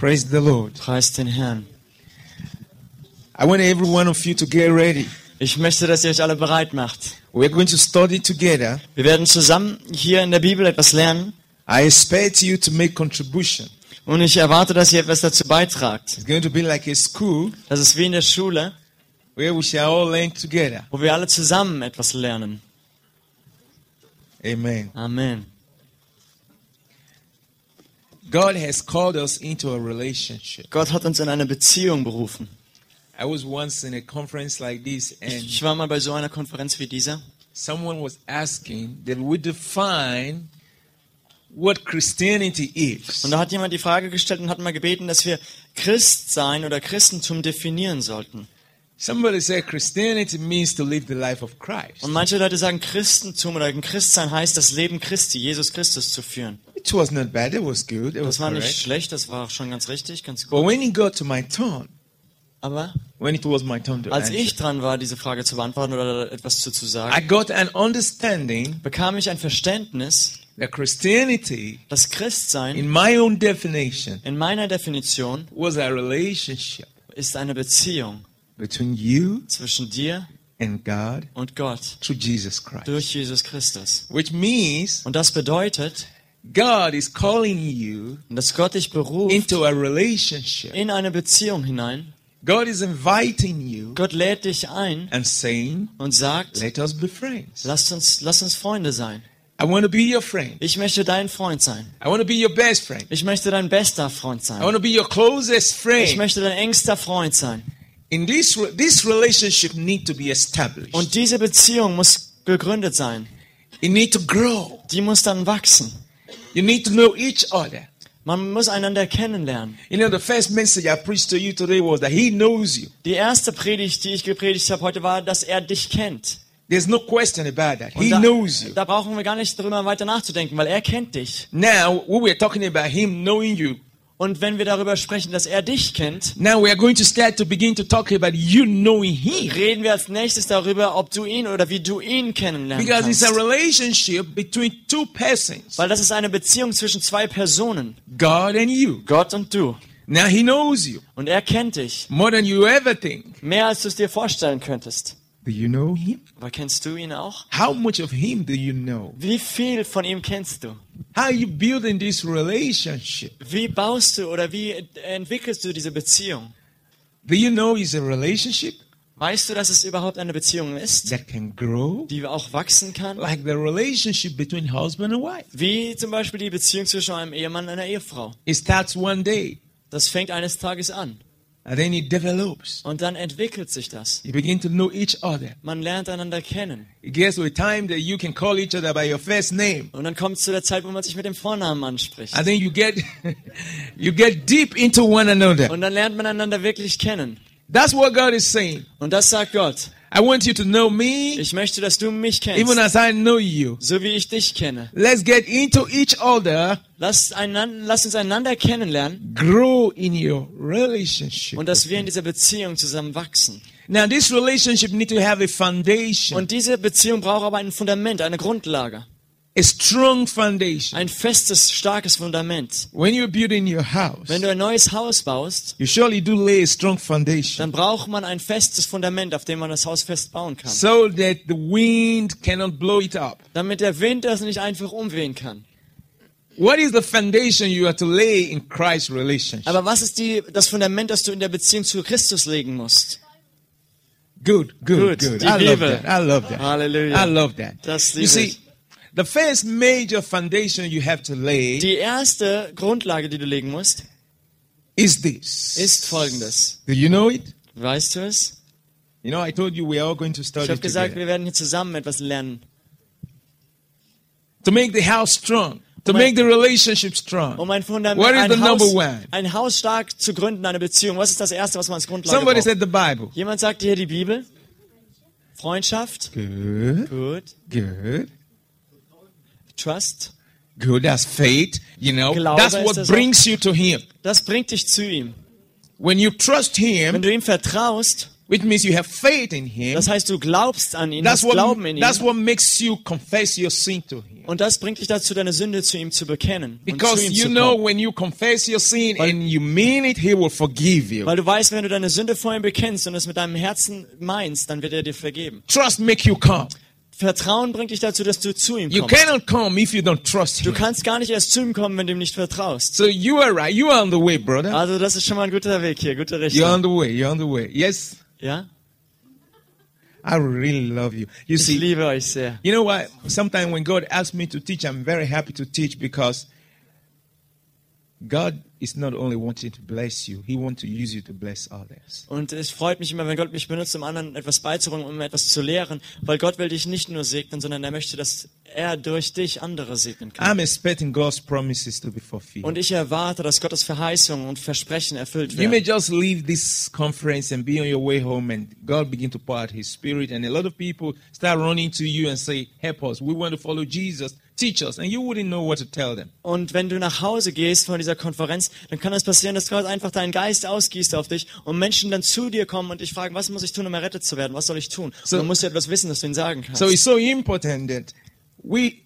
Praise the Lord. Preist den Herrn. I want every one of you to get ready. Ich möchte, dass ihr euch alle bereit macht. We're going to study together. Wir werden zusammen hier in der Bibel etwas lernen I expect you to make contribution. und ich erwarte, dass ihr etwas dazu beitragt. It's going to be like a school Das ist wie in der Schule, where we shall all learn together. wo wir alle zusammen etwas lernen. Amen. Amen. God has called us into a relationship. Gott hat uns in eine Beziehung berufen. I was once in a conference like this, and Ich war mal bei so einer Konferenz wie dieser someone was asking that we define what Christianity is. und da hat jemand die Frage gestellt und hat mal gebeten, dass wir Christsein oder Christentum definieren sollten. Somebody said Christianity means to live the life of Christ. Und manche Leute sagen, Christentum oder ein Christsein heißt, das Leben Christi, Jesus Christus zu führen. It was not bad. It was good. It was Das war nicht correct. schlecht, das war schon ganz richtig, ganz But gut. when it got to my turn, Aber when it was my turn to als answer, ich dran war, diese Frage zu beantworten oder etwas zu, zu I sagen, got an understanding bekam ich ein Verständnis, that Christianity, dass Christsein in my own definition, in meiner Definition was a relationship ist eine Beziehung between you zwischen dir and God und Gott through Jesus Christ. durch Jesus Christus. Which means Und das bedeutet, God is calling you dass Gott dich beruft into a relationship. in eine Beziehung hinein. God is inviting you Gott lädt dich ein and saying, und sagt, Let us be friends. lass uns, lass uns Freunde sein. I want to be your friend. Ich möchte dein Freund sein. I want to be your best friend. Ich möchte dein bester Freund I sein. want to be your closest Ich friend. möchte dein engster Freund sein. In this this relationship need to be established. Und diese Beziehung muss gegründet sein. It need to grow. Die muss dann wachsen. You need to know each other. Man muss einander kennenlernen. You know, the first message I preached to you today was that He knows you. Die erste Predigt, die ich gepredigt habe heute, war, dass er dich kennt. There's no question about that. He da, knows you. da brauchen wir gar nicht darüber weiter nachzudenken, weil er kennt dich. Now, we were talking about Him knowing you. Und wenn wir darüber sprechen, dass er dich kennt, Now we are going to start to begin to talk about you knowing Him. reden wir als nächstes darüber, ob du ihn oder wie du ihn kennenlernen Because it's kannst. a relationship between two persons, Weil das ist eine Beziehung zwischen zwei Personen, God and you. Gott und du. Now He knows you Und er kennt dich more than you ever think. mehr, als du es dir vorstellen könntest. Do you know Him? Aber kennst du ihn auch? How much of Him do you know? Wie viel von ihm kennst du? How are you building this relationship? Wie baust du oder wie entwickelst du diese Beziehung? Do you know it's a relationship Weißt du, dass es überhaupt eine Beziehung ist, that can grow? die auch wachsen kann? Like the relationship between husband and wife. Wie zum Beispiel die Beziehung zwischen einem Ehemann und einer Ehefrau. It starts one day Das fängt eines Tages an and then it develops. und dann entwickelt sich das. You begin to know each other. Man lernt einander kennen. It gets to a time that you can call each other by your first name. Und dann kommt es zu der Zeit, wo man sich mit dem Vornamen anspricht. And then you get you get deep into one another. Und dann lernt man einander wirklich kennen. That's what God is saying. Und das sagt Gott. I want you to know me Ich möchte, dass du mich even kennst, as I know you. so wie ich dich kenne. Let's get into each other, Lass, einander, lass uns einander kennenlernen grow in your relationship. und dass wir in dieser Beziehung zusammen wachsen. Now this relationship need to have a foundation, Und diese Beziehung braucht aber ein Fundament, eine Grundlage. A strong foundation. Ein festes, starkes Fundament. When you're building your house, Wenn du ein neues Haus baust, you surely do lay a strong foundation dann braucht man ein festes Fundament, auf dem man das Haus fest bauen kann. so that the wind cannot blow it up. Damit der Wind das nicht einfach umwehen kann. What is the foundation you are to lay in Christ's relationship? Aber was ist die, das Fundament, das du in der Beziehung zu Christus legen musst? Good, good, Good. good. I love that. I love that. Halleluja. I love that. Das You see, ich. The first major foundation you have to lay Die erste Grundlage, die du legen musst, is this. ist folgendes. Do you know it? Weißt du es? You know, I told you we are all going to Ich study habe gesagt, together. wir werden hier zusammen etwas lernen. To make the house strong, to Um ein- make the relationship strong. Um ein Fundament, What is ein, the number Haus, one? ein Haus stark zu gründen, eine Beziehung. Was ist das Erste, was man als Grundlage Somebody braucht? said the Bible. Jemand sagte hier die Bibel. Freundschaft. Good, Gut. good, Trust. good. That's faith. You know, Glaube that's what das brings you to Him. Das bringt dich zu ihm. When you trust Wenn Him, du ihm vertraust, which means you have faith in Him. Das heißt, du glaubst an ihn, That's hast Glauben what, in that's ihn. what makes you confess your sin to Him. Und das bringt dich dazu, deine Sünde zu ihm zu bekennen. Because you know kommen. when you confess your sin and you mean it, He will forgive you. Weil du weißt, wenn du deine Sünde vor ihm bekennst und es mit deinem Herzen meinst, dann wird er dir vergeben. Trust make you come. Vertrauen bringt dich dazu, dass du zu ihm You kommst. cannot come if you don't trust Du Him. kannst gar nicht erst zu ihm kommen, wenn du ihm nicht vertraust. So you are right. You are on the way, brother. Also das ist schon mal ein guter Weg hier, gute You're on Richtung. the way. You're on the way. Yes, Ja? I really love you. You Ich see, liebe euch sehr. You know what? Sometimes when God asks me to teach, I'm very happy to teach because God Und es freut mich immer, wenn Gott mich benutzt, um anderen etwas beizubringen, um etwas zu lehren, weil Gott will dich nicht nur segnen, sondern er möchte, dass er durch dich andere segnen kann. I'm expecting God's promises to be fulfilled. Und ich erwarte, dass Gottes Verheißungen und Versprechen erfüllt You may werden. just leave this conference and be on your way home, and God begin to pour out His Spirit, and a lot of people start running to you and say, "Help us! We want to follow Jesus. Teach us." And you wouldn't know what to tell them. Und wenn du nach Hause gehst von dieser Konferenz, dann kann es passieren, dass Gott einfach deinen Geist ausgießt auf dich und Menschen dann zu dir kommen und dich fragen, was muss ich tun, um errettet zu werden? Was soll ich tun? So- und dann musst du etwas wissen, das du ihnen sagen kannst. So it's so important that we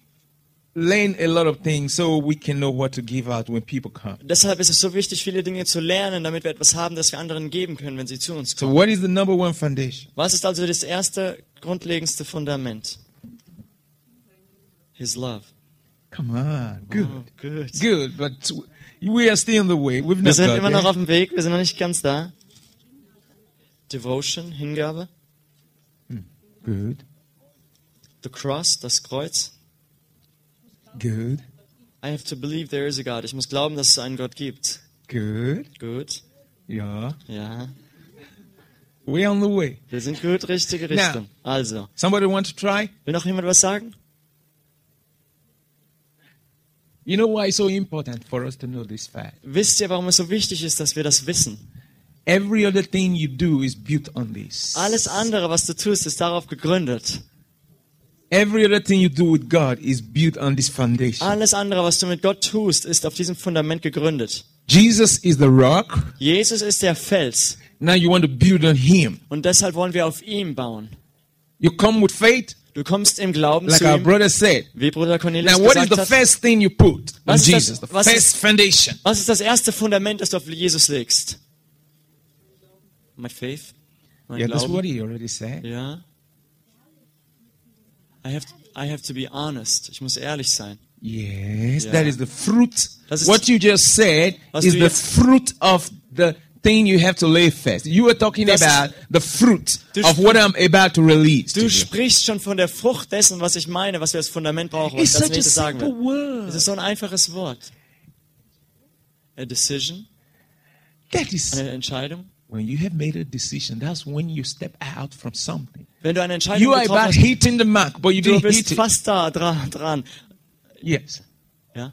learn a lot of things so we can know what to give out when people come. Deshalb ist es so wichtig, viele Dinge zu lernen, damit wir etwas haben, das wir anderen geben können, wenn sie zu uns So kommen. what is the number one foundation? Was ist also das erste, grundlegendste Fundament? His love. Come on, good, Oh, good. good. But we are still on the way. We've Wir sind immer noch auf dem Weg, wir sind noch nicht ganz da. Devotion, Hingabe. Good, The cross, das Kreuz. good, I have to believe there is a God. Ich muss glauben, dass es einen Gott gibt. good. Gut. Yeah, Ja. we're on the way. Wir sind gut, richtige Now. Richtung. Also, Somebody want to try? will noch jemand was sagen? You know why it's so important for us to know this fact? Wisst ihr, warum es so wichtig ist, dass wir das wissen? Every other thing you do is built on this. Alles andere, was du tust, ist darauf gegründet. Every other thing you do with God is built on this foundation. Alles andere, was du mit Gott tust, ist auf diesem Fundament gegründet. Jesus is the rock. Jesus ist der Fels Now you want to build on Him. und deshalb wollen wir auf ihm bauen. You come with faith, Du kommst im Glauben like zu our ihm, brother said. wie Bruder Cornelius Now, what is the hat. first thing you put on das- Jesus? The first ist- foundation. Was ist das erste Fundament, das du auf Jesus legst? My faith? Mein Yeah, that's Glauben? what he already said. Ja. I have, I have to be honest. Ich muss ehrlich sein. Yes, Yeah. that is the fruit. Das ist- what you just said Was is du the fruit of the thing you have to lay first. You were talking Das ist- about the fruit Du of what I'm about to release. Du sprichst schon von der Frucht dessen, was ich meine, was wir als Fundament brauchen, was ich nächstes sagen simple will. word. Es ist so ein einfaches Wort. A decision, That is eine Entscheidung. When you have made a decision. That's when you step out from something. Wenn du eine Entscheidung You are about hast, hitting the mark, but you du didn't bist hit it. fast da dran. dran. Yes. Ja?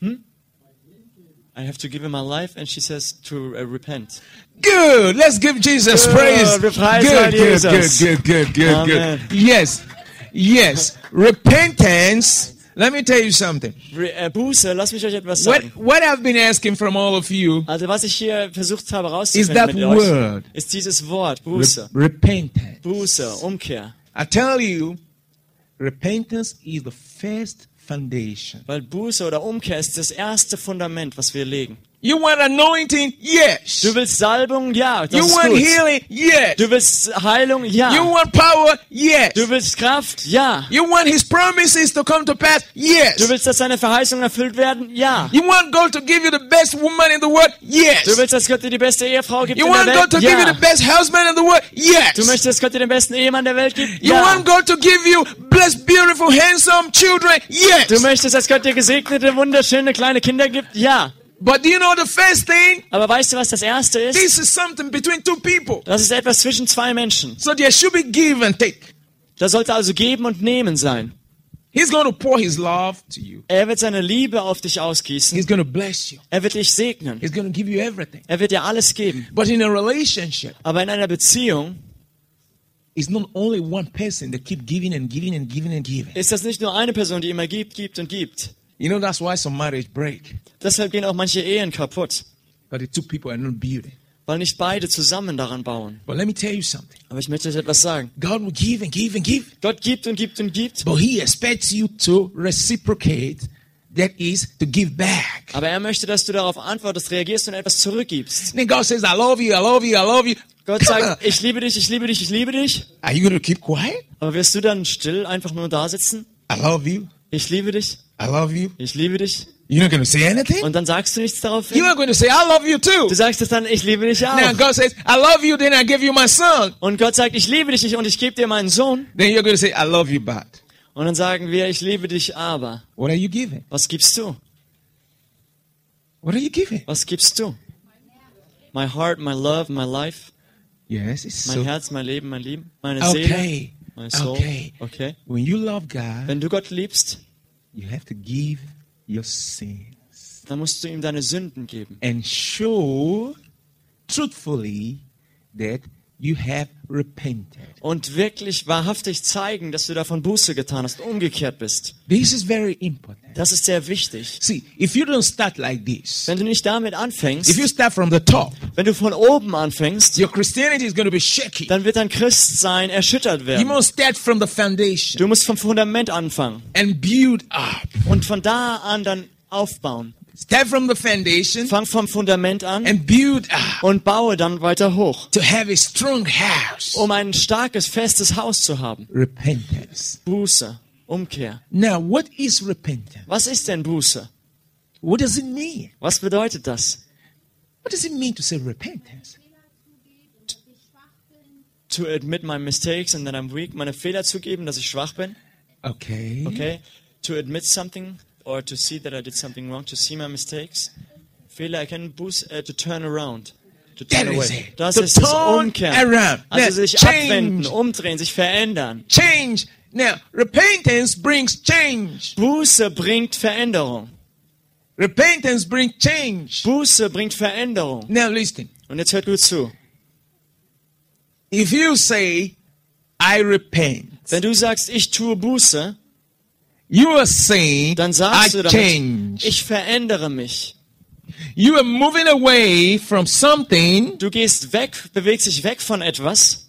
Hm? I have to give him my life, and she says to uh, repent. Good. Let's give Jesus Good. praise. Good, good, Jesus. good, good, good, good, Amen. good. Yes. Yes. Repentance. Let me tell you something. Re äh, Buße, lass mich euch etwas What sagen. what I've been asking from all of you Also was ich hier versucht habe is that rauszufinden mit euch, word. ist dieses Wort, Re- Buße. repentance. Buße, Umkehr. I tell you, repentance is the first foundation. Weil Buße oder Umkehr ist das erste Fundament, was wir legen. You want anointing? Yes. Du willst Salbung? Ja, das You ist want gut. healing? Yes. Du willst Heilung? You Ja. want power? Yes. Du willst Kraft? Ja. You want his promises to come to pass? Yes. Du willst, dass deine Verheißungen erfüllt werden? Ja. You want God to give you the best woman in the world? Yes. Du willst, dass Gott dir die beste Ehefrau gibt You in want der God to Welt? give you Ja. the best husband in the world? Yes. Du möchtest, dass Gott dir den besten Ehemann der Welt gibt? You Ja. want God to give you blessed, beautiful, handsome children? Yes. Du möchtest, dass Gott dir gesegnete, wunderschöne kleine Kinder gibt? Ja. But do you know the first thing? Aber weißt du, was das erste ist? This is something between two people. Das ist etwas zwischen zwei Menschen. So there should be give and take. Da sollte also geben und nehmen sein. He's going to pour his love to you. Er wird seine Liebe auf dich ausgießen. He's going to bless you. Er wird dich segnen. He's going to give you everything. Er wird dir alles geben. But in a relationship, Aber in einer Beziehung it's not only one person that keep giving and giving and giving and giving. ist das nicht nur eine Person, die immer gibt, gibt und gibt. You know that's why some marriage break. Deshalb gehen auch manche Ehen kaputt. But the two people are not building. weil nicht beide zusammen daran bauen. But let me tell you something. Aber ich möchte euch etwas sagen. God will give and give and give, Gott gibt und gibt und gibt, but He expects you to reciprocate. That is to give back. aber er möchte, dass du darauf antwortest, reagierst und etwas zurückgibst. Then God says, I love you, I love you, I love you. Gott sagt, ich liebe dich, ich liebe dich, ich liebe dich. Are you going to keep quiet? Aber wirst du dann still einfach nur da sitzen? I love you, Ich liebe dich, I love you. ich liebe dich. You're not going to say anything? Und dann sagst du nichts darauf You're not going to say, I love you too. Du sagst es dann, ich liebe dich auch. God says, I love you, then I give you my son. Und Gott sagt, ich liebe dich und ich gebe dir meinen Sohn. Then you're going to say, I love you back. Und dann sagen wir, ich liebe dich aber. What are you giving? Was gibst du? What are you giving? Was gibst du? My heart, my love, my life, Yes, it's mein so. Herz, mein Leben, mein Leben, meine Seele, Okay. Mein Soul. Okay. Okay. When you love God, Wenn du Gott liebst, you have to give your sins dann musst du ihm deine Sünden geben. and show truthfully that. Und wirklich wahrhaftig zeigen, dass du davon Buße getan hast, umgekehrt bist. This is very important. Das ist sehr wichtig. See, if you don't start like this, Wenn du nicht damit if anfängst, you start from the top, wenn du von oben anfängst, your Christianity is going to be shaky. dann wird dein Christsein erschüttert You werden. must start from the foundation Du musst vom Fundament anfangen and build up. und von da an dann aufbauen. Start from the foundation Fang vom Fundament an and build up und baue dann weiter hoch, to have a strong house. um ein starkes, festes Haus zu haben. Repentance. Buße, Umkehr. Now, what is repentance? Was ist denn Buße? What does it mean? Was bedeutet das? What does it mean to say repentance? To admit my mistakes and that I'm weak, meine Fehler zugeben, dass ich schwach bin. Okay. Okay? To admit something or to see that I did something wrong, to see my mistakes. Fehler erkennen, Buße, äh, to turn around. To turn away. it. Das To ist das Umkehren. around. Also Now, sich change. abwenden, umdrehen, sich verändern. Change. Now, repentance brings change. Buße bringt Veränderung. Repentance brings change. Buße bringt Veränderung. Now, listen. Und jetzt hört gut zu. If you say, I repent, Wenn du sagst, ich tue Buße, you are saying, dann I sagst du damit, change. ich verändere mich. You are moving away from something Du gehst weg, bewegst dich weg von etwas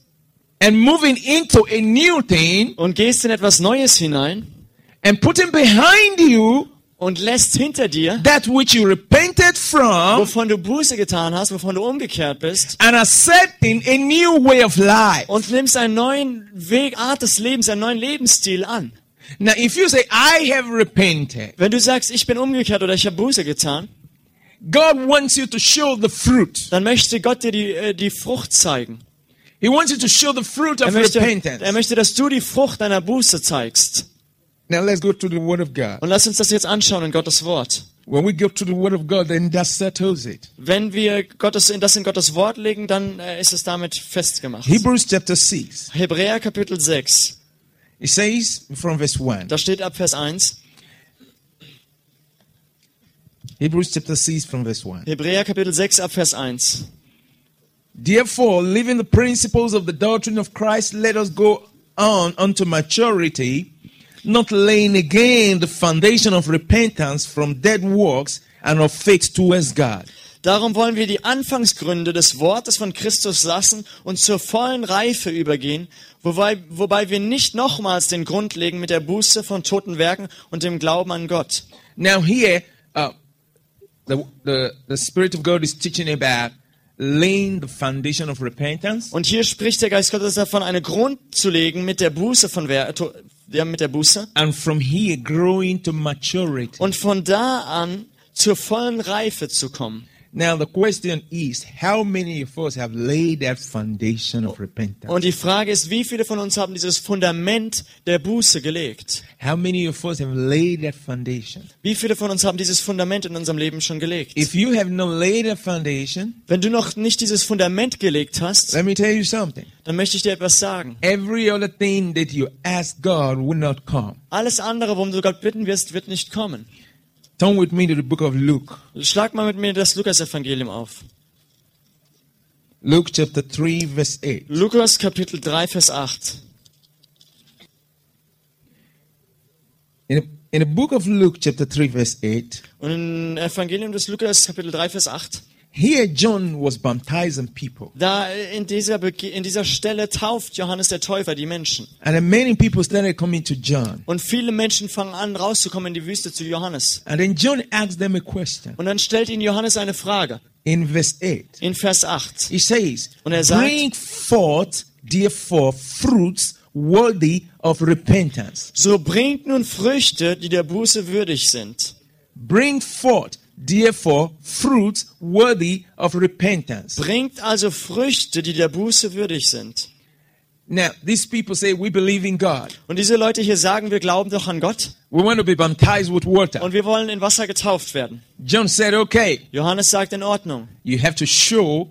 and moving into a new thing und gehst in etwas Neues hinein and putting behind you und lässt hinter dir, that which you repented from wovon du Buße getan hast, wovon du umgekehrt bist and accepting a new way of life. und nimmst einen neuen Weg, Art des Lebens, einen neuen Lebensstil an. Now, if you say, I have repented, Wenn du sagst, ich bin umgekehrt oder ich habe Buße getan, God wants you to show the fruit. dann möchte Gott dir die, äh, die Frucht zeigen. He wants you to show the fruit Er of möchte, repentance. er möchte, dass du die Frucht deiner Buße zeigst. Now, let's go to the Word of God. Und lass uns das jetzt anschauen in Gottes Wort. When we go to the Word of God, then that settles it. Wenn wir Gottes, das in Gottes Wort legen, dann äh, ist es damit festgemacht. Hebrews chapter 6. Hebräer Kapitel 6, It says from verse 1. da steht ab Vers 1. Hebrews chapter 6 from verse 1. Hebräer Kapitel 6 ab Vers 1. Therefore, leaving the principles of the doctrine of Christ, let us go on unto maturity, not laying again the foundation of repentance from dead works and of faith towards God. Darum wollen wir die Anfangsgründe des Wortes von Christus lassen und zur vollen Reife übergehen, wobei, wobei wir nicht nochmals den Grund legen mit der Buße von toten Werken und dem Glauben an Gott. Now, here, uh, the, the, the Spirit of God is teaching about laying the foundation of repentance Und hier spricht der Geist Gottes davon, einen Grund zu legen mit der Buße von Wer to- ja, mit der Buße and from here growing to maturity. und von da an zur vollen Reife zu kommen. Now, the question is how many of us have laid that foundation of repentance? Und die Frage ist, wie viele von uns haben dieses Fundament der Buße gelegt? How many of us have laid that foundation? Wie viele von uns haben dieses Fundament in unserem Leben schon gelegt? If you have not laid that foundation, Wenn du noch nicht dieses Fundament gelegt hast, let me tell you something. dann möchte ich dir etwas sagen. Every other thing that you ask God will not come. Alles andere, worum du Gott bitten wirst, wird nicht kommen. Turn with me to the book of Luke. Schlag mal mit mir das Lukas-Evangelium auf. Luke chapter 3, verse 8. Lukas Kapitel 3, Vers 8. In the, in the book of Luke chapter 3, verse 8, Und im Evangelium des Lukas Kapitel 3, Vers 8, Here, John was baptizing people. Da in dieser, Bege- in dieser Stelle tauft Johannes der Täufer die Menschen. And then many people started coming to John. Und viele Menschen fangen an, rauszukommen in die Wüste zu Johannes. And then John asked them a question. Und dann stellt ihnen Johannes eine Frage. In verse 8, In Vers 8. he says, Und er sagt- Bring forth, therefore, fruits worthy of repentance. So bringt nun Früchte, die der Buße würdig sind. Bring forth, therefore, fruits worthy of repentance. Bringt also Früchte, die der Buße würdig sind. Now, these people say, We believe in God. Und diese Leute hier sagen, wir glauben doch an Gott We want to be baptized with water. und wir wollen in Wasser getauft werden. John said, Okay, Johannes sagt in Ordnung. you have to show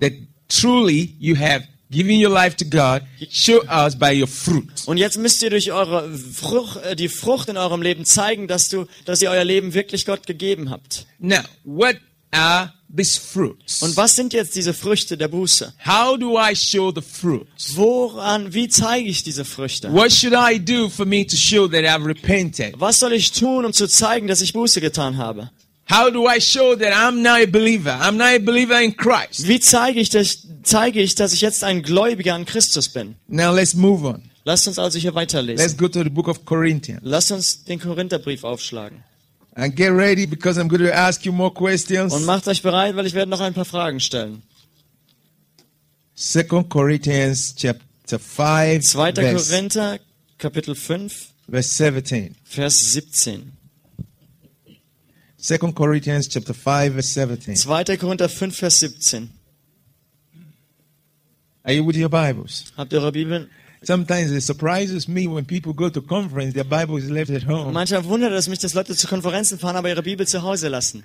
that truly you have given your life to God. Show us by your fruit. Und jetzt müsst ihr durch eure Frucht, äh, die Frucht in eurem Leben zeigen, dass du, dass ihr euer Leben wirklich Gott gegeben habt. Now, what are these fruits? Und was sind jetzt diese Früchte der Buße? How do I show the fruits? Woran, wie zeige ich diese Früchte? What should I do for me to show that I've repented? Was soll ich tun, um zu zeigen, dass ich Buße getan habe? How do I show that I'm now a believer? I'm now a believer in Christ. Wie zeige ich, dass, zeige ich, dass ich jetzt ein Gläubiger an Christus bin? Now let's move on. Lasst uns also hier weiterlesen. Let's go to the book of Corinthians Lasst uns den Korintherbrief aufschlagen. and get ready because I'm going to ask you more questions. Und macht euch bereit, weil ich werde noch ein paar Fragen stellen. Second Corinthians chapter 5 2. verse, Korinther, Kapitel 5, verse 17. Vers 17. Second Corinthians chapter 5 verse 17. 2. Korinther 5, Vers 17. Are you with your Bibles? Habt ihr eure Bibeln? Sometimes it surprises me when people go to conference, their Bible is left at home. Manchmal wundert es mich, dass Leute zu Konferenzen fahren, aber ihre Bibel zu Hause lassen.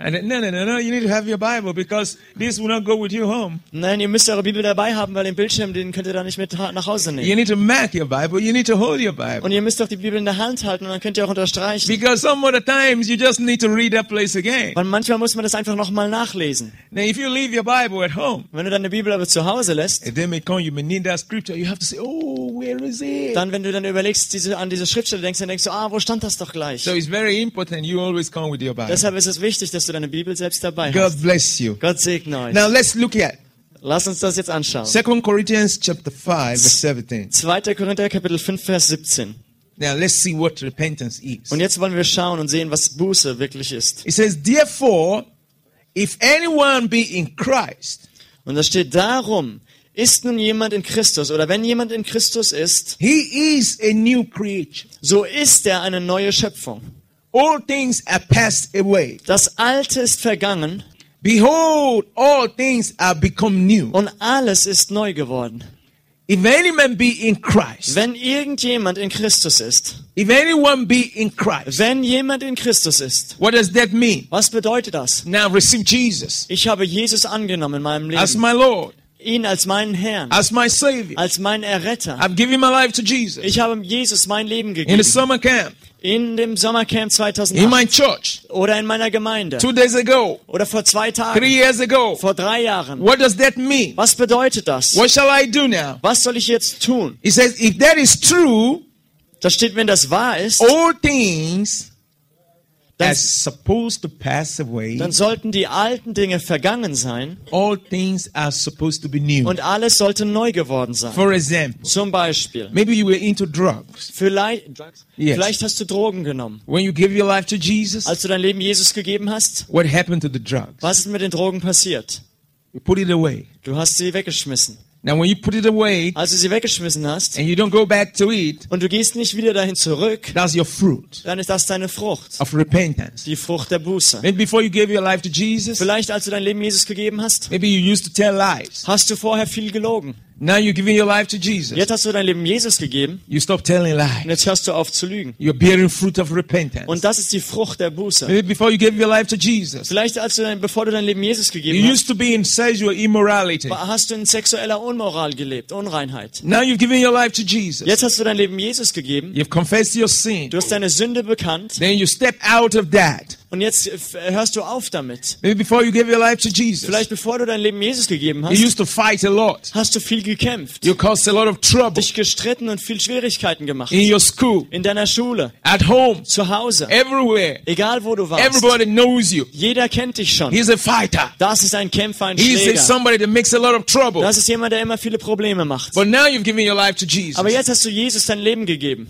And then, no, no, no, no, you need to have your Bible because this will not go with you home. Nein, ihr müsst eure Bibel dabei haben, weil den Bildschirm, den könnt ihr da nicht mit nach Hause nehmen. You need to mark your Bible. You need to hold your Bible. Und ihr müsst doch die Bibel in der Hand halten und dann könnt ihr auch unterstreichen. Because some other times you just need to read that place again. Weil manchmal muss man das einfach nochmal nachlesen. Now, if you leave your Bible at home, Wenn du deine Bibel aber zu Hause lässt, and then may come, you may need that scripture. You have to say, oh, where is it? dann, wenn du dann überlegst, diese, an diese Schriftstelle denkst, dann denkst du, ah, wo stand das doch gleich? So it's very important you always come with your Bible. Deshalb ist es wichtig, dass du deine Bibel selbst dabei God hast. bless you. Gott segne euch. Now let's look at Lass uns das jetzt anschauen. Second Corinthians chapter 5 verse 17. 2. Korinther Kapitel 5, Vers 17. Now let's see what repentance is. Und jetzt wollen wir schauen und sehen, was Buße wirklich ist. It says, therefore, if anyone be in Christ, Und da steht darum, ist nun jemand in Christus oder wenn jemand in Christus ist, he is a new creature. so ist er eine neue Schöpfung. All things are passed away. Das Alte ist vergangen Behold, all things are become new. und alles ist neu geworden. If any man be in Christ, Wenn irgendjemand in Christus ist, if anyone be in Christ, wenn jemand in Christus ist, what does that mean? was bedeutet das? Now receive Jesus Ich habe Jesus angenommen in meinem as Leben, my Lord, ihn als meinen Herrn, as my Savior. als meinen Erretter. I've given my life to Jesus Ich habe Jesus mein Leben in the gegeben. summer camp, In dem Sommercamp in 2008 my church, oder in meiner Gemeinde two days ago, oder vor zwei three Tagen, years ago. vor drei Jahren. What does that mean? Was bedeutet das? What shall I do now? Was soll ich jetzt tun? He says, if that is true, Da steht, wenn das wahr ist, all things dann, are supposed to pass away. dann sollten die alten Dinge vergangen sein All things are supposed to be new. und alles sollte neu geworden sein. For example, Zum Beispiel, maybe you were into drugs. vielleicht, Yes. vielleicht hast du Drogen genommen. When you give your life to Jesus, Als du dein Leben Jesus gegeben hast, what happened to the drugs? was ist mit den Drogen passiert? You put it away. Du hast sie weggeschmissen. Now, when you put it away Als du sie weggeschmissen hast and you don't go back to it, und du gehst nicht wieder dahin zurück, that's your fruit dann ist das deine Frucht. of repentance. Die Frucht der Buße. Maybe before you gave your life to Jesus, Vielleicht als du dein Leben Jesus gegeben hast, maybe you used to tell lies. hast du vorher viel gelogen. Now you're giving your life to Jesus. Jetzt hast du dein Leben Jesus gegeben You stop telling und lies. jetzt hörst du auf zu lügen. You're bearing fruit of repentance. Und das ist die Frucht der Buße. Maybe before you gave your life to Jesus, Vielleicht als du dein, bevor du dein Leben Jesus you gegeben hast, used to be in sexual immorality. hast du in sexueller Unmoral gelebt, Unreinheit. Now you've given your life to Jesus. Jetzt hast du dein Leben Jesus gegeben, You've confessed your sin. du hast deine Sünde bekannt Then you step out of that Und jetzt äh, hörst du auf damit. Maybe before you gave your life to Jesus, Vielleicht bevor du dein Leben Jesus gegeben you hast, used to fight a lot. hast du viel gekämpft, You caused a lot of trouble dich gestritten und viel Schwierigkeiten gemacht. in your school, In deiner Schule, at home, zu Hause, everywhere. egal wo du warst. Everybody knows you. Jeder kennt dich schon. He's a fighter. Das ist ein Kämpfer, ein He's Schläger. somebody that makes a lot of trouble. Das ist jemand, der immer viele Probleme macht. But now you've given your life to Jesus. Aber jetzt hast du Jesus dein Leben gegeben.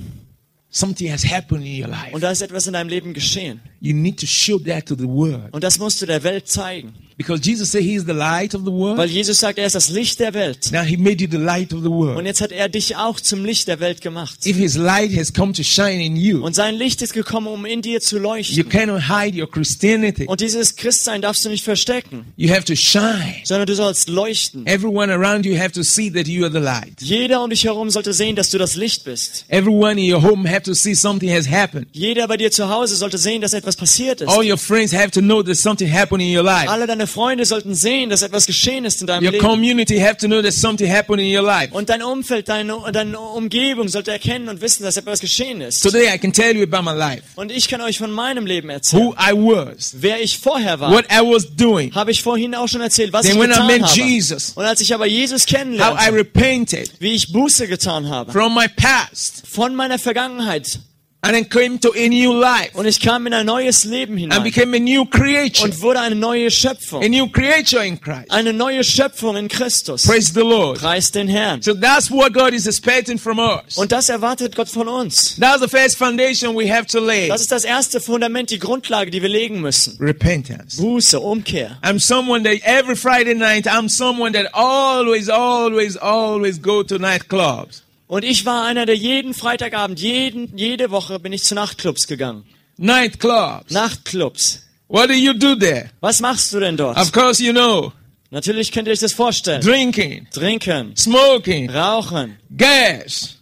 Something has happened in your life. Und da ist etwas in deinem Leben geschehen. You need to show that to the world. Und das musst du der Welt zeigen. Because Jesus said he is the light of the world. Weil Jesus sagt, er ist das Licht der Welt. Now he made you the light of the Und world. jetzt hat er dich auch zum Licht der Welt gemacht. If his light has come to shine in you, Und sein Licht ist gekommen, um in dir zu you leuchten. cannot hide your Christianity. Und dieses Christsein darfst du nicht verstecken, You have to shine. sondern du sollst leuchten. Everyone around you have to see that you are the light. Jeder um dich herum sollte sehen, dass du das Licht bist. Everyone in your home have to see something has happened. Jeder bei dir zu Hause sollte sehen, dass etwas passiert ist. All your friends have to know that something happened in your life. Alle deine Freunde sollten sehen, dass etwas geschehen ist in deinem Your Leben. community have to know that something happened in your life. Und dein Umfeld, deine, deine Umgebung sollte erkennen und wissen, dass etwas geschehen ist. Today I can tell you about my life. Und ich kann euch von meinem Leben erzählen. Who I was. Wer ich vorher war, What I was doing. habe ich vorhin auch schon erzählt, was Then ich when I getan met habe. Jesus, Und als ich aber Jesus how I kennenlernte, repented wie ich Buße getan habe, from my past von meiner Vergangenheit, and then came to a new life und ich kam in ein neues Leben hinein. and became a new creature, und wurde eine neue Schöpfung. a new creature in Christ. Eine neue Schöpfung in Christus. Praise the Lord. Preis den Herrn. So that's what God is expecting from us. Und das erwartet Gott von uns. That's the first foundation we have to lay. Das ist das erste Fundament, die Grundlage, die wir legen müssen. Repentance. Buße, Umkehr. I'm someone that every Friday night, I'm someone that always, always, always go to nightclubs. Und ich war einer, der jeden Freitagabend, jeden, jede Woche bin ich zu Nachtclubs gegangen. Nightclubs. Nachtclubs. What do you do there? Was machst du denn dort? Of course, you know, Natürlich könnt ihr euch das vorstellen. drinking, Trinken, smoking, rauchen, girls,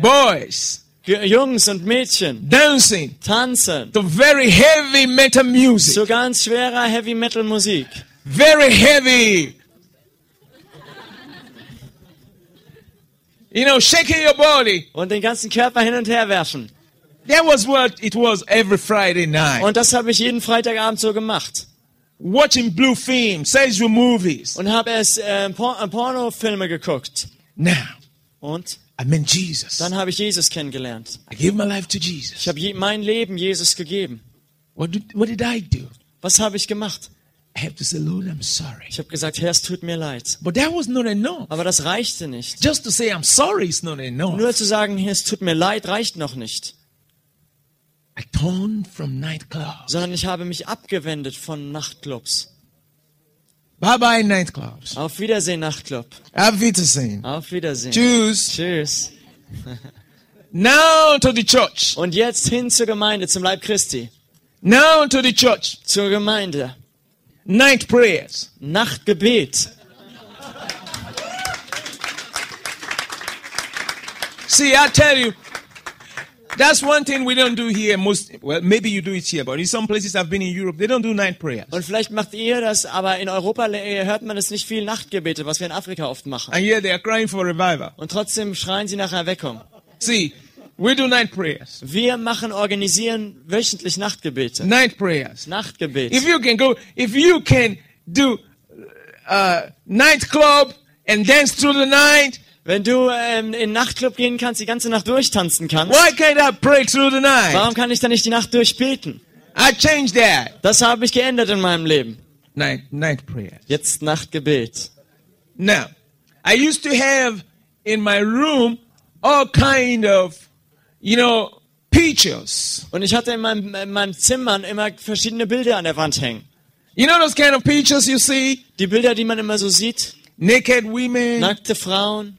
boys, Jungs und Mädchen, dancing tanzen, to very heavy metal music. zu ganz schwerer Heavy Metal Musik. Very heavy. You know, shaking your body. Und den ganzen Körper hin und her werfen. That was what it was every Friday night. Und das habe ich jeden Freitagabend so gemacht. Watching blue films, sexual movies. Und habe es äh, Por äh, Pornofilme geguckt. Now, Und I met Jesus. dann habe ich Jesus kennengelernt. I gave my life to Jesus. Ich habe mein Leben Jesus gegeben. What did, what did I do? Was habe ich gemacht? I have to say, Lord, I'm sorry. Ich habe gesagt, Herr, es tut mir leid. But that was not enough. Aber das reichte nicht. Just to say I'm sorry is not enough. Nur zu sagen, Herr, es tut mir leid, reicht noch nicht. I turned from nightclubs. Sondern ich habe mich abgewendet von Nachtclubs. Bye bye nightclubs. Auf Wiedersehen, Nachtclub. Auf Wiedersehen. Auf Wiedersehen. Tschüss. Tschüss. Now to the church. Und jetzt hin zur Gemeinde, zum Leib Christi. Now to the church. Zur Gemeinde. Night prayers. Nachtgebet. See, I tell you, that's one thing we don't do here. Most well, maybe you do it here, but in some places I've been in Europe, they don't do night prayers. Und vielleicht macht ihr das, aber in Europa äh, hört man es nicht viel Nachtgebete, was wir in Afrika oft machen. And yet they are crying for revival. Und trotzdem schreien sie nach Erweckung. See, we do night prayers. Wir machen, organisieren wöchentlich Nachtgebete. Night prayers. Nachtgebet. If you can go, if you can do uh, nightclub and dance through the night, Wenn du ähm, in den Nachtclub gehen kannst, die ganze Nacht durchtanzen kannst, why can't I pray through the night? warum kann ich dann nicht die Nacht durchbeten? I changed that. Das habe ich geändert in meinem Leben. Night, night prayers. Jetzt Nachtgebet. Now, I used to have in my room all kind of, you know, pictures. Und ich hatte in meinem, in meinem Zimmer immer verschiedene Bilder an der Wand hängen. You know those kind of pictures you see? Die Bilder, die man immer so sieht. Naked women, Nackte Frauen,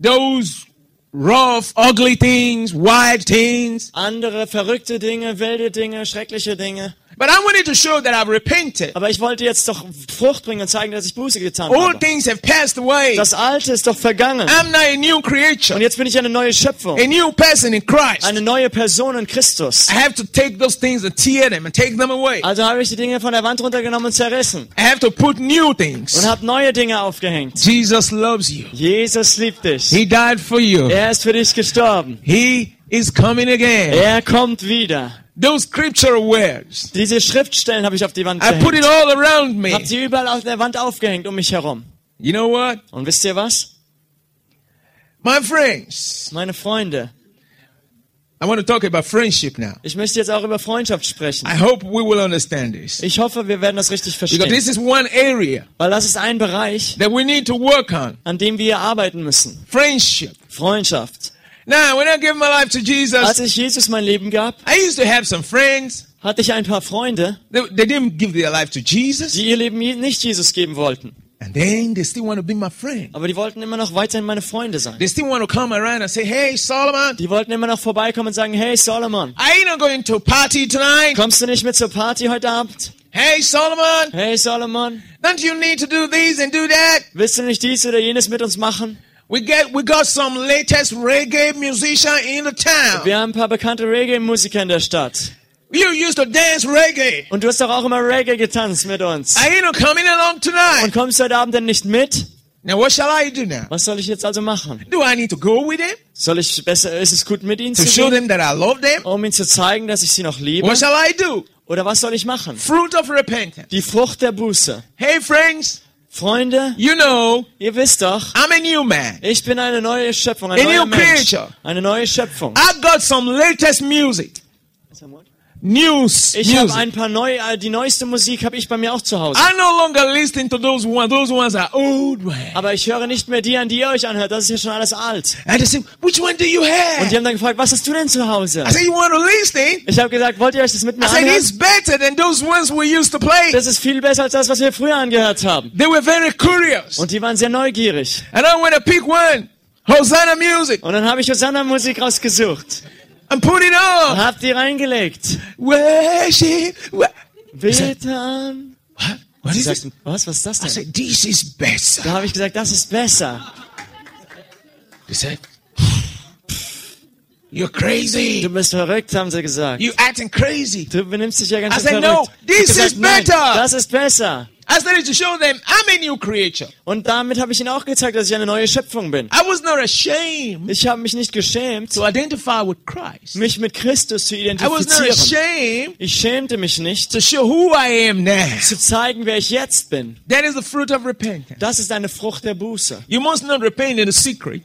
those rough, ugly things, wild things. andere verrückte Dinge, wilde Dinge, schreckliche Dinge. But I wanted to show that I've repented. Aber ich wollte jetzt doch Frucht bringen und zeigen, dass ich Buße getan All habe. things have passed away. Das Alte ist doch vergangen. I'm now a new creature, Und jetzt bin ich eine neue Schöpfung. a new person in Christ. Eine neue Person in Christus. I have to take those things and tear them and take them away. Also habe ich die Dinge von der Wand runtergenommen und zerrissen. I have to put new Und things. habe neue Dinge aufgehängt. Jesus loves you. Jesus liebt dich. He died for you. Er ist für dich gestorben. He is coming again. Er kommt wieder. Those scriptural words. Diese Schriftstellen habe ich auf die Wand I put it gehängt. all around me. Hab sie überall auf der Wand aufgehängt um mich herum. You know what? Und wisst ihr was? My friends, Meine Freunde, I want to talk about friendship now. ich möchte jetzt auch über Freundschaft sprechen. I hope we will understand this. Ich hoffe, wir werden das richtig Because verstehen. this is one area Weil das ist ein Bereich, that we need to work on. an dem wir arbeiten müssen. Friendship. Freundschaft. Now, when I gave my life to Als Jesus, ich Jesus mein Leben gab, I used to have some friends. hatte ich ein paar Freunde, They, they didn't give their life to Jesus. die ihr Leben nicht Jesus geben wollten. And then they still want to be my friend. Aber die wollten immer noch weiterhin meine Freunde sein. They still want to come around and say, hey, Solomon, Die wollten immer noch vorbeikommen und sagen, hey Solomon, are you not going to party tonight? kommst du nicht mit zur Party heute Abend? Hey, Solomon, Hey Solomon, don't you need to do this and do that? willst du nicht dies oder jenes mit uns machen? We get we got some latest reggae musician in the town. Wir haben ein paar bekannte Reggae-Musiker in der Stadt. You used to dance reggae. Und du hast doch auch immer Reggae getanzt mit uns. Are you not coming along Und tonight? kommst du heute Abend denn nicht mit? Now what shall I do now? Was soll ich jetzt also machen? Do I need to go with them Soll ich besser, ist es gut mit ihnen to zu show gehen, them that I love them? um ihnen zu zeigen, dass ich sie noch liebe? What shall I do? Oder was soll ich machen? Fruit of repentance. Die Frucht der Buße. Hey friends, Freunde, you know ihr wisst doch, I'm a new man. ich bin eine neue Schöpfung, ein A neuer new Mensch. creature. Eine neue Schöpfung. I got some latest music. News. Ich habe ein paar neu, äh, die neueste Musik habe ich bei mir auch zu Hause. I no longer listen to those ones. Those ones are old ones. Aber ich höre nicht mehr die an, die ihr euch anhört. Das ist ja schon alles alt. And they say, which one do you Und have? die haben dann gefragt, was hast du denn zu Hause? I said, you want to listen? Ich habe gesagt, wollt ihr euch das mit mir I said, anhören? it's better than those ones we used to play. Das ist viel besser als das, was wir früher angehört haben. They were very curious. Und die waren sehr neugierig. And I went to pick one. Hosanna music. Und dann habe ich Hosanna-Musik rausgesucht. And put it Und on. hab die reingelegt. Worship. What? Bete an. What Sie is this? sagten, was, was ist das I denn? said, this is Da better. habe ich gesagt, das ist besser. Said, you're crazy. Du bist verrückt, haben sie gesagt. You acting crazy. Du benimmst dich ja ganz I said, verrückt. no, this gesagt, is nein, better. Das ist besser. I started to show them I'm a new creature. Und damit habe ich ihnen auch gezeigt, dass ich eine neue Schöpfung bin. I was not ashamed Ich habe mich nicht geschämt, to identify with Christ. mich mit Christus zu I was not identifizieren. ashamed Ich schämte mich nicht, to show who I am now. zu zeigen, wer ich jetzt bin. That is the fruit of repentance. Das ist eine Frucht der Buße. You must not repent in the secret.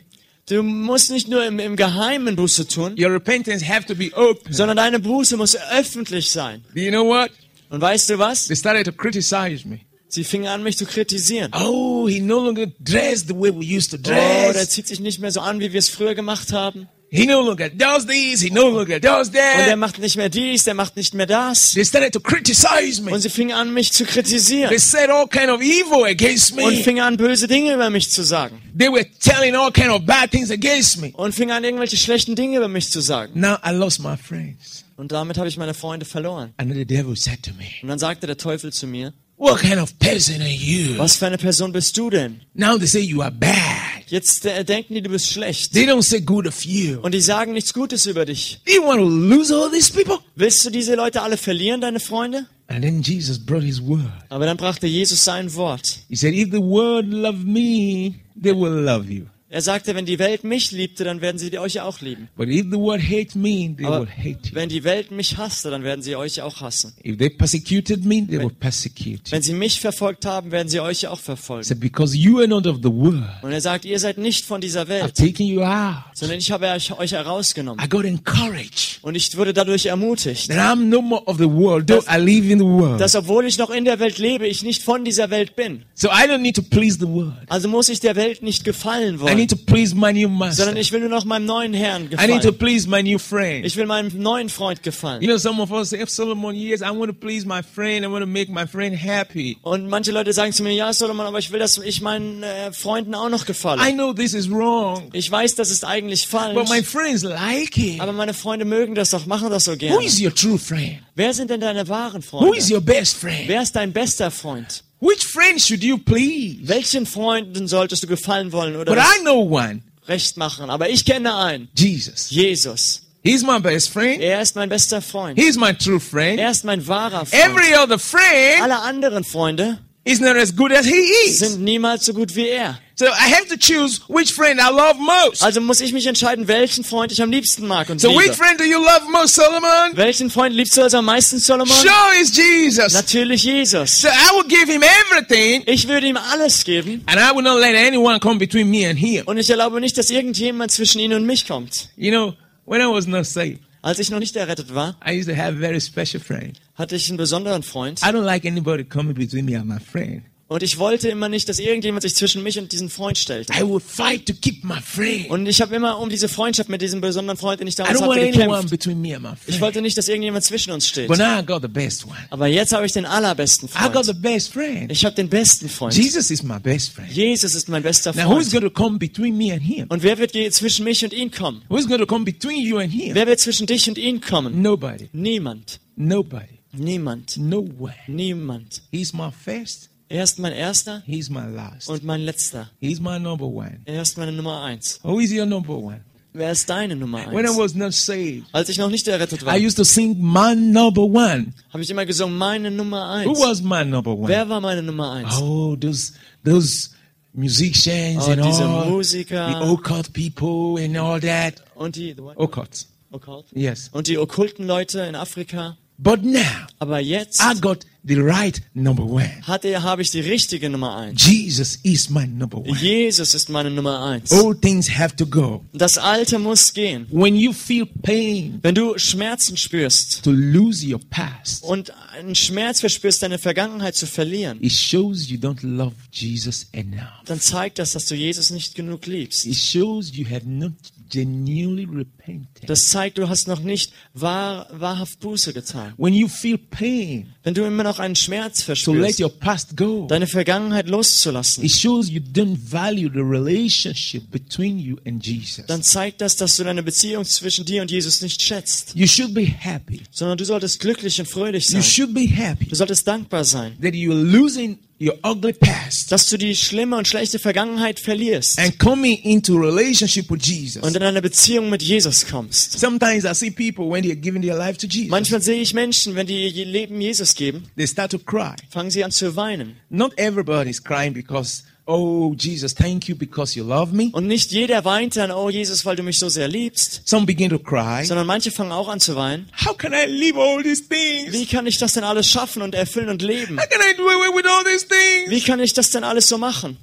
Du musst nicht nur im, im Geheimen Buße tun, Your repentance have to be open. sondern deine Buße muss öffentlich sein. Do you know what? Und weißt du was? They started to criticize me. Sie fingen an, mich zu kritisieren. Oh, he no longer dressed the way we used to Oh, der dress. zieht sich nicht mehr so an, wie wir es früher gemacht haben. He no longer does this. He no longer does Und der that. macht nicht mehr dies, der macht nicht mehr das. They started to criticize me. Und sie fingen an, mich zu kritisieren. They said all kind of evil against Und me. fingen an, böse Dinge über mich zu sagen. They were telling all kind of bad things against me. Und fingen an, irgendwelche schlechten Dinge über mich zu sagen. Now I lost my friends. Und damit habe ich meine Freunde verloren. And the devil said to me, Und dann sagte der Teufel zu mir, What kind of person are you? was für eine Person bist du denn? Now they say you are bad. Jetzt äh, denken die, du bist schlecht. They don't say good of you. Und die sagen nichts Gutes über dich. Do you want to lose all these people? Willst du diese Leute alle verlieren, deine Freunde? And then Jesus brought his word. Aber dann brachte Jesus sein Wort. He said, If the world love me, they will love you. Er sagte, wenn die Welt mich liebte, dann werden sie euch auch lieben. But if the world hate me, they Aber will hate you. wenn die Welt mich hasste, dann werden sie euch auch hassen. If they persecuted me, they will persecute you. Wenn sie mich verfolgt haben, werden sie euch auch verfolgen. said, Because you are not of the world, Und er sagt, ihr seid nicht von dieser I've Welt, taken you out. sondern ich habe euch, euch herausgenommen. I got encouraged Und ich wurde dadurch ermutigt, that I'm no more of the world, though I live in the world. dass obwohl ich noch in der Welt lebe, ich nicht von dieser Welt bin. So I don't need to please the world. Also muss ich der Welt nicht gefallen wollen, need to please my new master. sondern ich will nur noch meinem neuen Herrn I need to gefallen. please my new friend. Ich will meinem neuen Freund gefallen. You know, some of us say, Solomon, yes, I want to please my friend. I want to make my friend happy. Und manche Leute sagen zu mir, ja Solomon, aber ich will, dass ich meinen äh, Freunden auch noch I gefalle. know this is wrong, Ich weiß, das ist eigentlich but my falsch, friends like it. aber meine Freunde mögen das doch, machen das so Who gerne. is your true friend? Wer sind denn deine wahren Who is Freunde? your best friend? Wer ist dein bester Freund? Which friend should you please? Welchen Freunden solltest du gefallen wollen oder But I know one, recht machen? Aber ich kenne einen, Jesus. Jesus. He's my best friend. Er ist mein bester Freund. He's my true friend. Er ist mein wahrer Freund. Every other friend Alle anderen Freunde is not as good as he is. sind niemals so gut wie er. So I have to choose which friend I love most. Also muss ich mich entscheiden, welchen Freund ich am liebsten mag und So which friend do you love most, Solomon? Welchen Freund liebst du also am meisten, Solomon? Sure, it's Jesus. Natürlich Jesus. So I will give him everything, Ich würde ihm alles geben and I will not let anyone come between me and him. und ich erlaube nicht, dass irgendjemand zwischen ihn und mich kommt. You know, when I was not saved, Als ich noch nicht errettet war, I used to have a very special friend. hatte ich einen besonderen Freund I don't like anybody coming between me and my friend. Und ich wollte immer nicht, dass irgendjemand sich zwischen mich und diesen Freund stellt. I would fight to keep my friend. Und ich habe immer um diese Freundschaft mit diesem besonderen Freund, den ich I damals hatte, gekämpft. between me and my Ich friend. wollte nicht, dass irgendjemand zwischen uns steht. But now I got the best one. Aber jetzt habe ich den allerbesten I got the Freund. best friend. Ich habe den besten Freund. Jesus is my best friend. Jesus ist mein bester Now who's Freund. going to come between me and him? Und wer wird zwischen mich und ihn kommen? Who's going to come between you and him? Wer wird zwischen dich und ihn kommen? Nobody. Niemand. Nobody. Niemand. No way. Niemand. He's my first. Er ist mein erster He's my last. und mein letzter. He's my number one. Er ist meine Nummer eins. Who is your number one? Wer ist deine Nummer When I eins? was not saved, Als ich noch nicht errettet war, I used to sing my number one. habe ich immer gesungen, meine Nummer Who eins. was my number one? Wer war meine Nummer eins? Oh, those those musicians Oh, and diese all Musiker. the occult people and all that. Und die, Occult. Occult? Yes. und die okkulten Leute in Afrika. But now Aber jetzt I got the right number one. hat er, habe ich die richtige Nummer eins. Jesus is my number one. Jesus ist meine Nummer eins. All things have to go. Das Alte muss gehen. When you feel pain Wenn du Schmerzen spürst to lose your past, und einen Schmerz verspürst, deine Vergangenheit zu verlieren, it shows you don't love Jesus enough. dann zeigt das, dass du Jesus nicht genug liebst. It shows you have not genuinely repented. Das zeigt, du hast noch nicht wahr, wahrhaft Buße getan. When you feel pain Wenn du immer noch einen Schmerz to let verspürst, your past go, deine Vergangenheit loszulassen, it shows you don't value the relationship between you and Jesus. dann zeigt das, dass du deine Beziehung zwischen dir und Jesus nicht schätzt, You should be happy. sondern du solltest glücklich und fröhlich You sein. should be happy Du solltest dankbar sein, that you're losing your ugly past dass du die schlimme und schlechte Vergangenheit verlierst and coming into relationship with Jesus. und in eine Beziehung mit Jesus kommst. Sometimes I see people when they're giving their life to Jesus, Manchmal sehe ich Menschen, wenn die ihr Leben Jesus geben, they start to cry. fangen sie an zu weinen. Not everybody's crying because, oh, Jesus, thank you because you love me. Und nicht jeder weint dann, oh Jesus, weil du mich so sehr liebst, Some begin to cry. sondern manche fangen auch an zu weinen. How can I live all these things? Wie kann ich das denn alles schaffen und erfüllen und leben? How can I do away with all these things? Wie kann ich das denn alles so machen?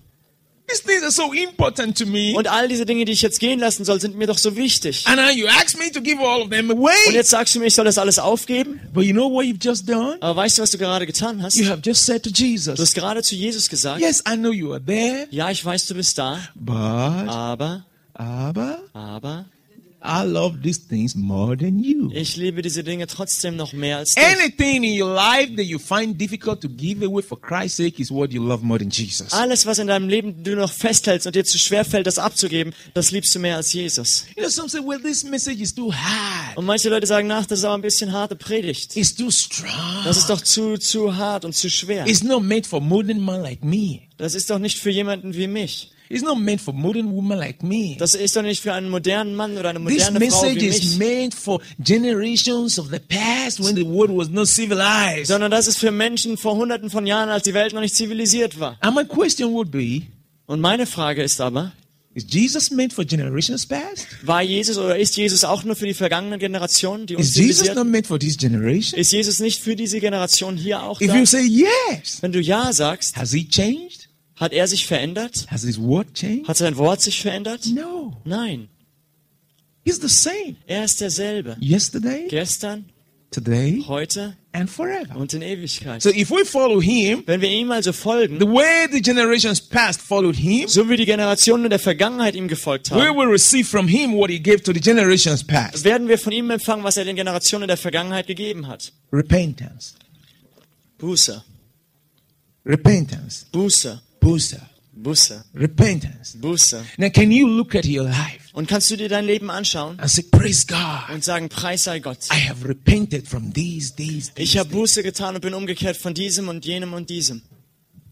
These things are so important to me. Und all diese Dinge, die ich jetzt gehen lassen soll, sind mir doch so wichtig. And now you ask me to give all of them Und away. jetzt sagst du mir, ich soll das alles aufgeben? But you know what you've just done? Aber weißt du, was du gerade getan hast? You Du have just said to Jesus, hast gerade zu Jesus gesagt, Yes, I know you are there, ja, ich weiß, du bist da, but, aber, aber, aber, I love these things more than you. ich liebe diese Dinge trotzdem noch mehr als dich. Anything in your life that you find difficult to give away for Christ's sake is what you love more than Jesus. Alles, was in deinem Leben du noch festhältst und dir zu schwer fällt, das abzugeben, das liebst du mehr als Jesus. You know, some say, well, this message is too hard. Und manche Leute sagen, nach, das ist aber ein bisschen harte Predigt. It's too strong. Das ist doch zu, zu hart und zu schwer. It's not made for modern man like me. Das ist doch nicht für jemanden wie mich. It's not meant for modern woman like me. Das ist doch nicht für einen modernen Mann oder eine This moderne Frau message wie is mich. meant for generations of the past when the world was not civilized. Sondern das ist für Menschen vor hunderten von Jahren, als die Welt noch nicht zivilisiert war. And my question would be, Und meine Frage ist aber, is Jesus meant for generations past? war Jesus oder ist Jesus auch nur für die vergangenen Generationen, die uns Is Jesus not meant for this generation? Ist Jesus nicht für diese Generation hier auch If da? you say yes, Wenn du Ja sagst, has he changed? Hat er sich verändert? Has his word changed? Hat sein Wort sich verändert? No. Nein, He's the same. er ist derselbe. Yesterday, Gestern, today, heute and forever. und in Ewigkeit. So if we follow him, Wenn wir ihm also folgen, the way the generations past followed him, so wie die Generationen der Vergangenheit ihm gefolgt we haben, will receive from him what he gave to the generations past. werden wir von ihm empfangen, was er den Generationen der Vergangenheit gegeben hat. Repentance. Buße, Repentance. Buße, Busa. Buße, Repentance. Buße. Now can you look at your life Und kannst du dir dein Leben anschauen and say, Praise God. und sagen, Preis sei Gott. I have repented from these, these, Ich these. habe Buße getan und bin umgekehrt von diesem und jenem und diesem.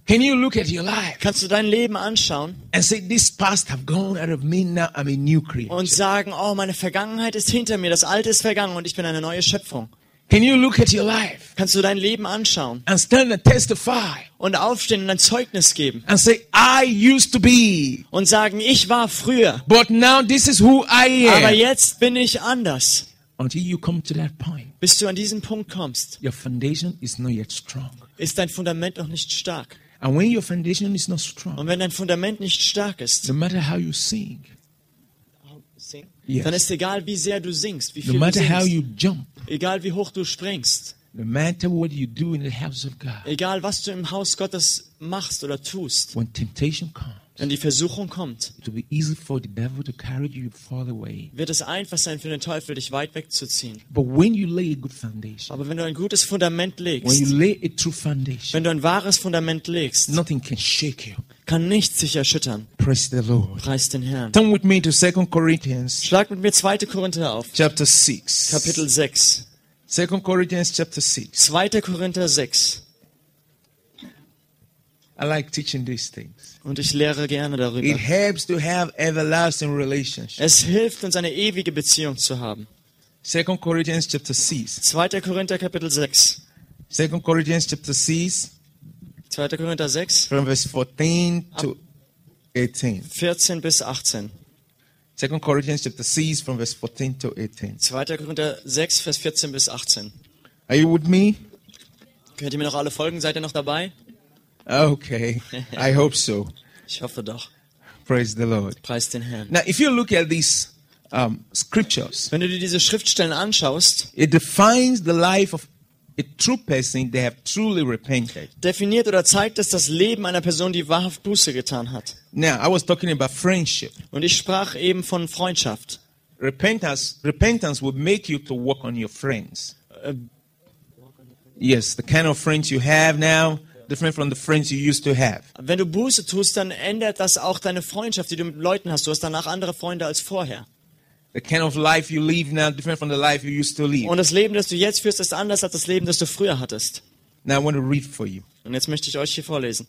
Can you look at your life Kannst du dein Leben anschauen and say, This past have gone out of me, now I'm a new creature? und sagen, oh, meine Vergangenheit ist hinter mir, das Alte ist vergangen und ich bin eine neue Schöpfung. Can you look at your life Kannst du dein Leben anschauen and stand and testify und aufstehen und ein Zeugnis geben and say, I used to be, und sagen, ich war früher, but now this is who I aber am. jetzt bin ich anders. Until you come to that point, Bis du an diesen Punkt kommst, your foundation is not yet strong. ist dein Fundament noch nicht stark. And when your foundation is not strong, Und wenn dein Fundament nicht stark ist, no matter how you sing, Yes. dann ist egal, wie sehr du singst, wie no viel du matter how singst, you jump, egal wie hoch du springst, no matter what you do in the house of God, egal was du im Haus Gottes machst oder tust, when temptation comes, wenn die Versuchung kommt, wird es einfach sein für den Teufel, dich weit wegzuziehen. Aber wenn du ein gutes Fundament legst, wenn du ein wahres Fundament legst, kann nichts sich erschüttern. Preis den Herrn. Turn with me to 2 Corinthians Schlag mit mir 2. Korinther auf, chapter 6. Kapitel 6. 2 Corinthians chapter 6. 2. Korinther 6. I like teaching these things. Und ich lehre gerne It darüber. helps to have everlasting relationship. Es hilft uns, eine ewige Beziehung zu haben. 2 Corinthians chapter 6. 2. Korinther Kapitel 6. 2 Corinthians chapter 6 2. Korinther 6, from verse 14 to 18. 14 bis 18. 2 Corinthians chapter 6 from verse 14 to 18. 2. Korinther 6, Vers 14 bis 18. Are you with me? Könnt ihr mir noch alle folgen? Seid ihr noch dabei? Okay. I hope so. Ich hoffe doch. Praise the Lord. Preis den Herrn. Now, if you look at these um, scriptures, Wenn du dir diese Schriftstellen anschaust, it defines the life of a true person they have truly repented. definiert oder zeigt es das Leben einer Person, die wahrhaft Buße getan hat. Now, I was talking about friendship. Und ich sprach eben von Freundschaft. Repentance, repentance will make you to work on your friends. Äh, Yes, the kind of friends you have now, different from the friends you used to have. Wenn du Buße tust, dann ändert das auch deine Freundschaft, die du mit Leuten hast. Du hast danach andere Freunde als vorher. The kind of life you live now, different from the life you used to live. Und das Leben, das du jetzt führst, ist anders als das Leben, das du früher hattest. Now I want to read for you. Und jetzt möchte ich euch hier vorlesen.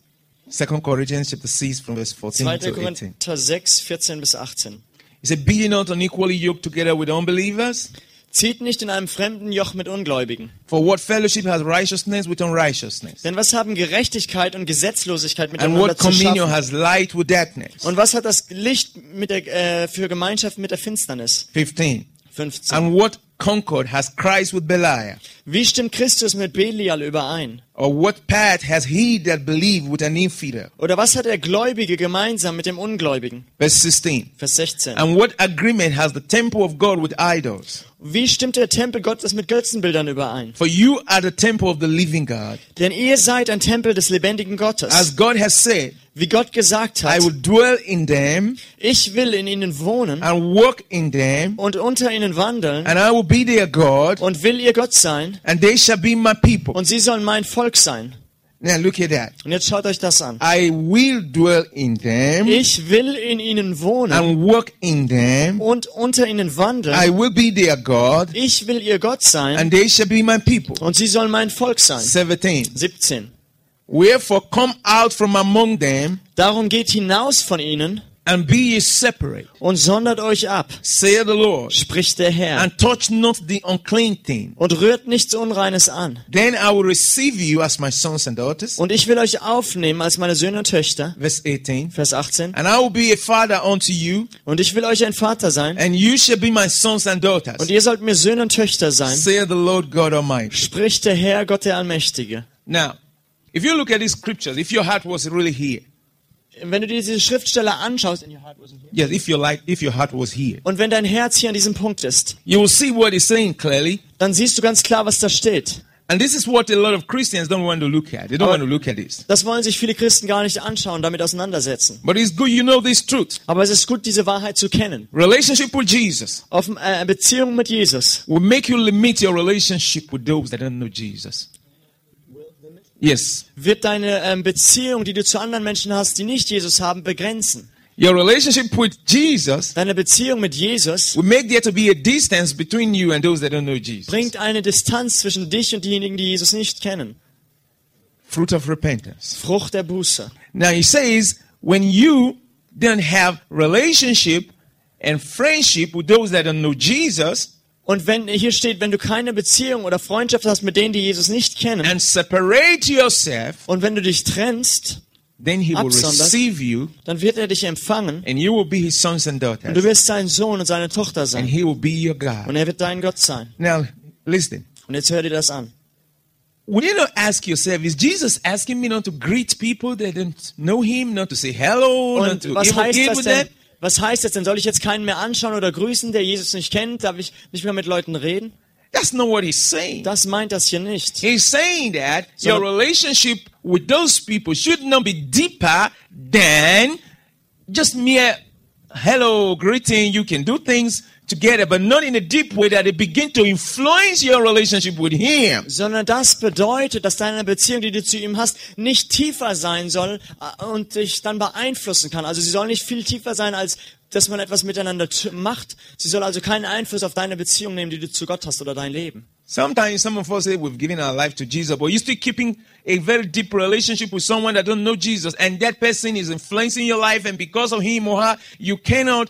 2 Corinthians chapter 6 from verse 14 2. to 18. Korinther 6, 14 bis 18. He said, Be not unequally yoked together with unbelievers? Zieht nicht in einem fremden Joch mit Ungläubigen. For what fellowship has righteousness with unrighteousness? Denn was haben Gerechtigkeit und Gesetzlosigkeit And miteinander what zu schaffen? has light with darkness? Und was hat das Licht mit der, äh, für Gemeinschaft mit der Finsternis? 15. 15. And what concord has Christ with Belial? Wie stimmt Christus mit Belial überein? Or what part has he that believed with an infidel? Oder was hat der Gläubige gemeinsam mit dem Ungläubigen? Verse 16. Vers 16. And what agreement has the temple of God with idols? Wie stimmt der Tempel Gottes mit Götzenbildern überein? For you are the temple of the living God. Denn ihr seid ein Tempel des lebendigen Gottes. As God has said, Wie Gott gesagt I hat, will dwell in them ich will in ihnen wohnen and walk in them, und unter ihnen wandeln and I will be their God, und will ihr Gott sein and they shall be my people. und sie sollen mein Volk sein. Now look at that. Und jetzt schaut euch das an. I will dwell in them Ich will in ihnen wohnen and walk in them. und unter ihnen I wandeln. will be their God, Ich will ihr Gott sein and they shall be my people. und sie sollen mein Volk sein. 17. 17. Wherefore come out from among them Darum geht hinaus von ihnen and be ye separate, und sondert euch ab, saith the Lord, spricht der Herr, and touch not the unclean thing. und rührt nichts Unreines an. Then I will receive you as my sons and daughters. Und ich will euch aufnehmen als meine Söhne und Töchter. Verse 18. Vers 18. And I will be a father unto you, Und ich will euch ein Vater sein. and you shall be my sons and daughters, Und ihr sollt mir Söhne und Töchter sein. saith the Lord God Almighty. Spricht der Herr, Gott der Allmächtige. Now, if you look at these scriptures, if your heart was really here, Wenn du dir diese Schriftstelle anschaust, yes, if your light, if your heart was here, und wenn dein Herz hier an diesem Punkt ist, you will see what it's saying clearly. dann siehst du ganz klar, was da steht. And this is what a lot of Christians don't want to look at. They don't Aber- want to look at this. Das wollen sich viele Christen gar nicht anschauen, damit auseinandersetzen. But it's good you know this truth. Aber es ist gut, diese Wahrheit zu kennen. Relationship with Jesus Auf äh, Beziehung mit Jesus will make you limit your relationship with those that don't know Jesus. Yes. wird deine ähm, Beziehung, die du zu anderen Menschen hast, die nicht Jesus haben, begrenzen. Your relationship with Jesus Deine Beziehung mit Jesus will make there to be a distance between you and those that don't know Jesus. bringt eine Distanz zwischen dich und diejenigen, die Jesus nicht kennen. Fruit of repentance. Frucht der Buße. Now he says, when you don't have relationship and friendship with those that don't know Jesus, Und wenn hier steht, wenn du keine Beziehung oder Freundschaft hast mit denen, die Jesus nicht kennen, and separate yourself, und wenn du dich trennst, then he will receive you dann wird er dich empfangen and you will be his sons and und du daughters wirst sein Sohn und seine Tochter and sein. he will be your God. Und er wird dein Gott sein. Now, listen. Und jetzt hör dir das an. Will you not ask yourself, is Jesus asking me not to greet people that don't know him, not to say hello, not Und to was heißt das denn? Was heißt das denn? Soll ich jetzt keinen mehr anschauen oder grüßen, der Jesus nicht kennt? Darf ich nicht mehr mit Leuten reden? That's not what he's saying. Das meint das hier nicht. He's saying that So- your relationship with those people should not be deeper than just mere hello, greeting. You can do things together, but not in a deep way that it begin to influence your relationship with him. Sondern das bedeutet, dass deine Beziehung, die du zu ihm hast, nicht tiefer sein soll äh, und dich dann beeinflussen kann. Also sie soll nicht viel tiefer sein, als dass man etwas miteinander macht. Sie soll also keinen Einfluss auf deine Beziehung nehmen, die du zu Gott hast oder dein Leben. Sometimes some of us say we've given our life to Jesus, but you're still keeping a very deep relationship with someone that don't know Jesus, and that person is influencing your life, and because of him or her, you cannot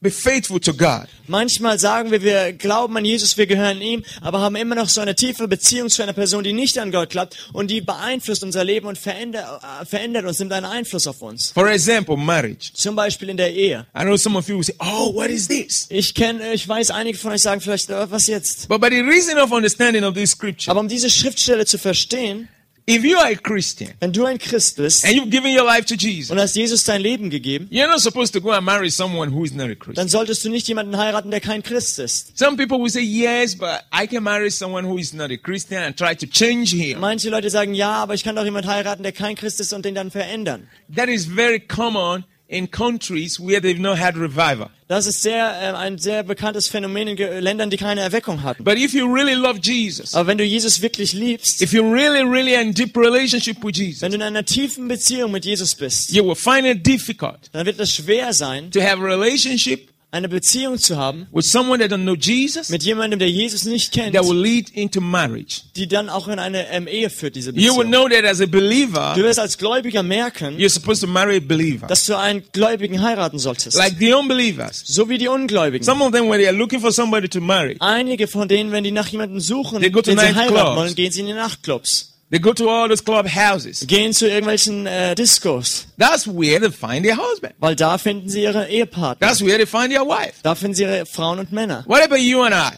be faithful to God. Manchmal sagen wir, wir glauben an Jesus, wir gehören ihm, aber haben immer noch so eine tiefe Beziehung zu einer Person, die nicht an Gott glaubt und die beeinflusst unser Leben und verändert, äh, verändert uns, nimmt einen Einfluss auf uns. For example, marriage. Zum Beispiel in der Ehe. I know some of you will say, "Oh, what is this?" Ich kenne, ich weiß, einige von euch sagen vielleicht, äh, was jetzt? But by the reason of understanding of this scripture, Aber um diese Schriftstelle zu verstehen, if you are a Christian wenn du ein Christ bist and you've given your life to Jesus, und hast Jesus dein Leben gegeben, you're not supposed to go and marry someone who is not a Christian. dann solltest du nicht jemanden heiraten, der kein Christ ist. Some people will say, "Yes, but I can marry someone who is not a Christian and try to change him." Manche Leute sagen, ja, aber ich kann doch jemanden heiraten, der kein Christ ist und den dann verändern. That is very common in countries where they've not had revival. Das ist sehr, äh, ein sehr bekanntes Phänomen in Ge- Ländern, die keine Erweckung hatten. But if you really love Jesus, Aber wenn du Jesus wirklich liebst, if you're really, really in deep relationship with Jesus, wenn du in einer tiefen Beziehung mit Jesus bist, you will find it difficult dann wird es schwer sein, to have a relationship eine Beziehung zu haben with someone that don't know Jesus mit jemandem, der Jesus nicht kennt, that will lead into marriage. die dann auch in eine ähm, Ehe führt, diese You will Beziehung. know that as a believer, Du wirst als Gläubiger merken, you're supposed to marry a believer. dass du einen Gläubigen heiraten solltest. Like the unbelievers. So wie die Ungläubigen. Some of them, when they are looking for somebody to marry, Einige von denen, wenn die nach jemandem suchen, They go to den sie heiraten wollen, gehen sie in die Nachtclubs. They go to all those club houses. Gehen zu irgendwelchen äh, Discos. That's where they find their husband. Weil da finden sie ihre Ehepartner. That's where they find their wife. Da finden sie ihre Frauen und Männer. What about you and I?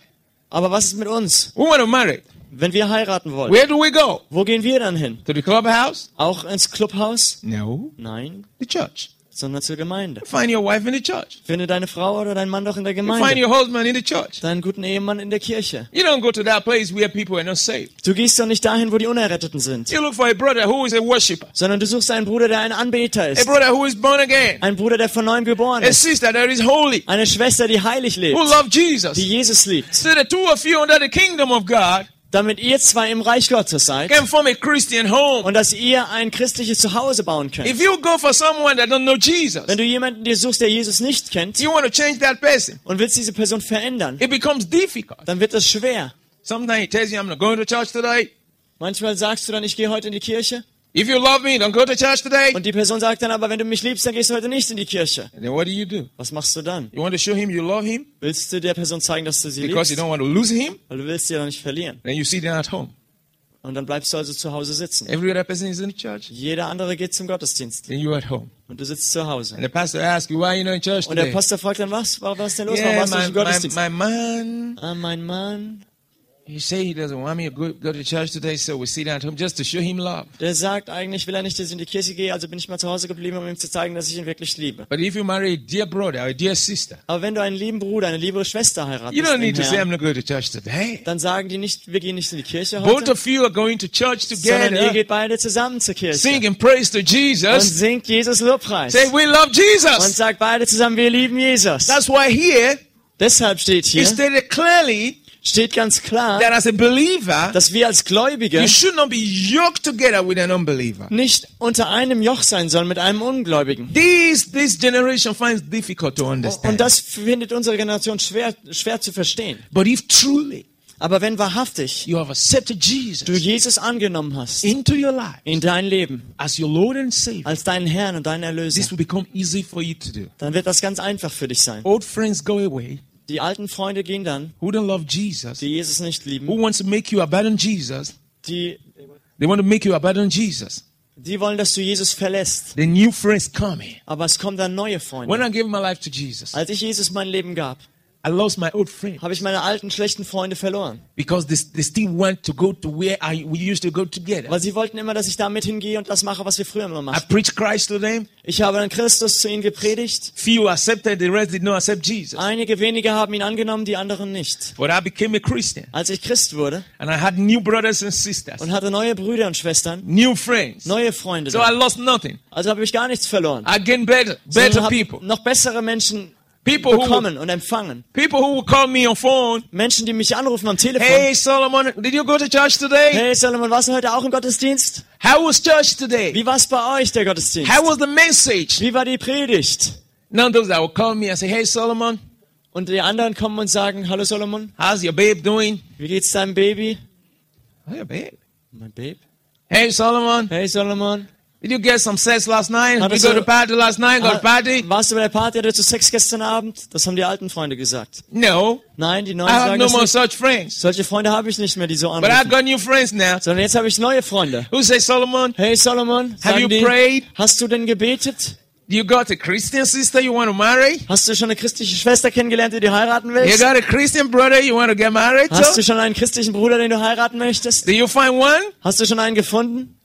Aber was ist mit uns? We want to marry. Wenn wir heiraten wollen, Where do we go? wo gehen wir dann hin? To the clubhouse? Auch ins Clubhaus? No, Nein, the church. Sondern zur Gemeinde. Find your wife in the church. Finde deine Frau oder deinen Mann doch in der You find Gemeinde. your husband in the church. Deinen guten Ehemann in der Kirche. You don't go to that place where people are not saved. Du gehst doch nicht dahin, wo die Unerretteten sind, You look for a brother who is a worshiper, sondern du suchst einen Bruder, der ein Anbeter a ist. brother who is born again, Ein Bruder, der von neuem geboren a ist. sister that is holy, Eine Schwester, die heilig lebt. who love Jesus. Die Jesus liebt. So the two of you under the kingdom of God Damit ihr zwei im Reich Gottes seid. can form a Christian home. Und dass ihr ein christliches Zuhause bauen könnt. If you go for someone that don't know Jesus, Wenn du jemanden dir suchst, der Jesus nicht kennt you want to change that person. und willst diese Person verändern, It becomes difficult. dann wird es schwer. Sometimes he tells you, I'm not going to church today. Manchmal sagst du dann, ich gehe heute in die Kirche. If you love me, don't go to church today. Und die Person sagt dann, aber wenn du mich liebst, dann gehst du heute nicht in die Kirche. And then what do you do? Was machst du dann? You want to show him you love him Willst du der Person zeigen, dass du sie because you liebst? don't want to lose him? Weil du willst sie ja nicht verlieren. Then you sit down at home. Und dann bleibst du also zu Hause sitzen. Every other person is in church. Jeder andere geht zum Gottesdienst. Then you're at home. Und du sitzt zu Hause. And the pastor asks you, why are you not in church Und der today? Pastor fragt dann, was? Was ist denn los? Warum Yeah, warst du nicht my, im my, Gottesdienst? my man, Ah, mein Mann, he say he doesn't want me to go, go to church today, so we sit down at home just to show him love. der sagt eigentlich, will er nicht, dass ich in die Kirche gehe, also bin ich mal zu Hause geblieben, um ihm zu zeigen, dass ich ihn wirklich liebe. But if you marry a dear brother or a dear sister, Aber wenn du einen lieben Bruder, eine liebe Schwester heiratest, you don't im need to say, Herrn, I'm not going to church today. dann sagen die nicht, wir gehen nicht in die Kirche Both heute, of you are going to church sondern ihr together, geht beide zusammen zur Kirche sing and praise to und Jesus, singt Jesus Lobpreis say, we love und Jesus. sagt beide zusammen, wir lieben Jesus. That's why here, Deshalb steht he hier, stated clearly steht ganz klar, that as a believer, dass wir als Gläubige you should not be yoked together with an unbeliever. nicht unter einem Joch sein sollen mit einem Ungläubigen. This, this generation finds difficult to understand. Und das findet unsere Generation schwer, schwer zu verstehen. But if truly Aber wenn wahrhaftig you have accepted du Jesus Jesus angenommen hast into your life in dein Leben as your Lord and Savior, als deinen Herrn und deinen this Erlöser, will become easy for you to do. dann wird das ganz einfach für dich sein. Old friends go away, Die alten Freunde gehen dann, who don't love Jesus, die Jesus nicht lieben. who wants to make you abandon Jesus. Die, They want to make you abandon Jesus. die wollen, dass du Jesus verlässt. The new friends coming. Aber es kommen dann neue When Freunde. I gave my life to Jesus, Als ich Jesus mein Leben gab, I lost my old friend habe ich meine alten schlechten Freunde verloren. because they, they still want to go to where I, we used to go together. Weil sie wollten immer, dass ich da mit hingehe und das mache, was wir früher immer I machten. preached Christ to them. Ich habe dann Christus zu ihnen gepredigt. Few accepted, the rest did not accept Jesus. Einige wenige haben ihn angenommen, die anderen nicht. But I became a Christian Als ich Christ wurde and I had new brothers and sisters, und hatte neue Brüder und Schwestern, new friends. neue Freunde, So I dann. lost nothing. also habe ich gar nichts verloren. I gained better, better people. noch bessere Menschen People who, bekommen und empfangen. people who would call me on phone. Menschen, die mich anrufen am Telefon. Hey Solomon, did you go to church today? Hey Salomon, warst du heute auch im Gottesdienst? How was church today? Wie war's bei euch, der Gottesdienst? How was the message? Wie war die Predigt? None of those that would call me and say, Hey Solomon, Und die anderen kommen und sagen, hallo Solomon, how's your babe doing? wie geht's deinem Baby? Oh, your babe. Mein Babe? Hey Solomon, Hey Solomon, did you get some sex last night? Hat Did es you go to party last night? Go to party? warst du bei der Party, hattest du Sex gestern Abend? Das haben die alten Freunde gesagt. No, Nein, die I neuen have sagen no more such friends. Solche Freunde habe ich nicht mehr, die so But I anrufen. got new friends now. Sondern jetzt habe ich neue Freunde. Who say, Solomon, Hey Solomon, Have you die, prayed? hast du denn gebetet? you got a Christian sister you want to marry? Hast du schon eine christliche Schwester kennengelernt, die du heiraten You willst? got a Christian brother you want to get married Hast du schon einen christlichen Bruder, den du heiraten möchtest? Did you find one? Hast du schon einen gefunden?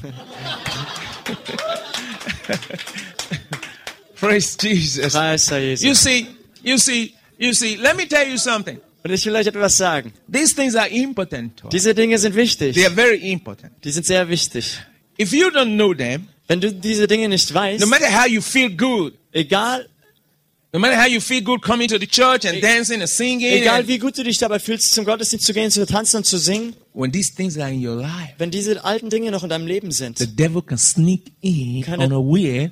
Praise Jesus. Preis You see, you see, you see, let me tell you something. Und ich will euch etwas sagen. These things are important. Diese Dinge sind wichtig. They are very important. Die sind sehr wichtig. If you don't know them, Wenn du diese Dinge nicht weißt, no matter how you feel good, egal, no matter how you feel good coming to the church and dancing and singing, egal wie gut du dich dabei fühlst, zum Gottesdienst zu gehen, zu tanzen und zu singen, when these things are in your life, wenn diese alten Dinge noch in deinem Leben the sind, devil can sneak in Kind of- unaware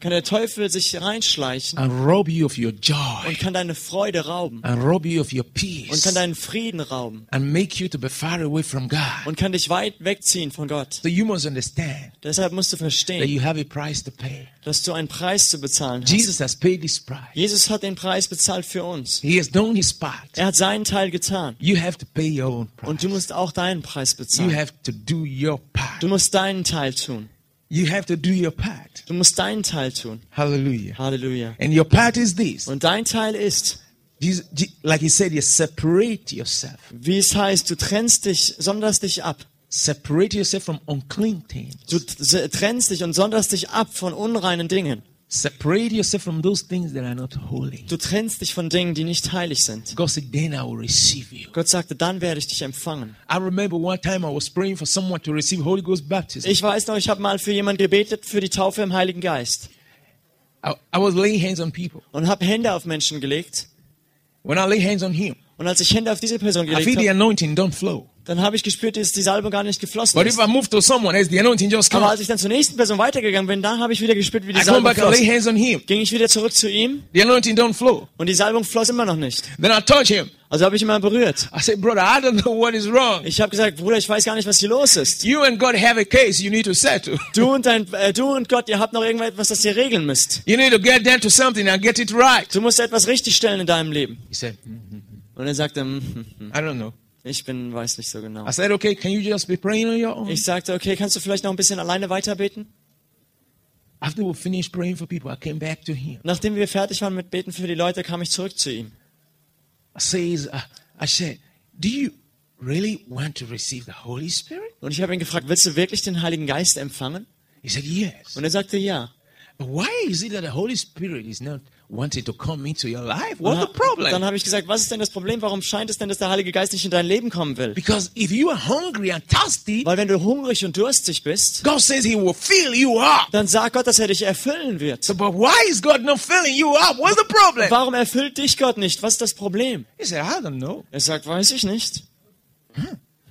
kann der Teufel sich reinschleichen and rob you of your und kann deine Freude rauben und kann deinen Frieden rauben and make you to be far away from God. und kann dich weit wegziehen von Gott. So you must understand Deshalb musst du that verstehen, you have a price to pay. dass du einen Preis zu bezahlen hast. Jesus. Jesus hat den Preis bezahlt für uns. He has done his part. Er hat seinen Teil getan. You have to pay your own price. Und du musst auch deinen Preis bezahlen. Du musst deinen Teil tun. You have to do your part. Du musst deinen Teil tun. Hallelujah. Halleluja. And your part is this. Und dein Teil ist, Jesus, Je- like he said, you separate yourself. wie es heißt, du trennst dich, sonderst dich ab. Separate yourself from unclean things. Du trennst dich und sonderst dich ab von unreinen Dingen. Separate yourself from those things that are not holy. Du trennst dich von Dingen, die nicht heilig sind. God said, then I will receive you. Gott sagte, dann werde ich dich empfangen. I remember one time I was praying for someone to receive Holy Ghost baptism. Ich weiß noch, ich habe mal für jemanden gebetet für die Taufe im Heiligen Geist I, I was laying hands on people. und habe Hände auf Menschen gelegt. When I lay hands on him, Und als ich Hände auf diese Person I feel gelegt the habe, anointing don't flow. Dann habe ich gespürt, dass die Salbung gar nicht geflossen But if ist. I move to someone else, the anointing just Aber als ich dann zur nächsten Person weitergegangen bin, dann habe ich wieder gespürt, wie die I come Salbung back and lay floss. hands on him. Ging ich wieder zurück zu ihm The anointing don't flow. und die Salbung floss immer noch nicht. Then I touch him. Also habe ich ihn mal berührt. I said, brother, I don't know what is wrong. Ich habe gesagt, Bruder, ich weiß gar nicht, was hier los ist. You and God have a case you need to settle. Du und dein, äh, du und Gott, ihr habt noch irgendetwas, das ihr regeln müsst. You need to get down to something and get it right. Du musst etwas richtigstellen in deinem Leben. He said, "Hmm, Und er sagte, hm, hm, hm, I don't know. Ich bin, weiß nicht so genau. I said, okay, can you just be praying on your own? Ich sagte, okay, kannst du vielleicht noch ein bisschen alleine weiterbeten? After we finished praying for people, I came back to him. Nachdem wir fertig waren mit Beten für die Leute, kam ich zurück zu ihm. I says, uh, I said, do you really want to receive the Holy Spirit? Und ich habe ihn gefragt, willst du wirklich den Heiligen Geist empfangen? He said, yes. Und er sagte, ja. But why is it that the Holy Spirit is not wanting to come into your life? What's the problem? Dann habe ich gesagt, was ist denn das Problem? Warum scheint es denn, dass der Heilige Geist nicht in dein Leben kommen will? Because if you are hungry and thirsty, Weil wenn du hungrig und durstig bist, God says He will fill you up. dann sagt Gott, dass er dich erfüllen wird. So, but why is God not filling you up? What's the problem? Warum erfüllt dich Gott nicht? Was ist das Problem? He said, I don't know. Er sagt, weiß ich nicht.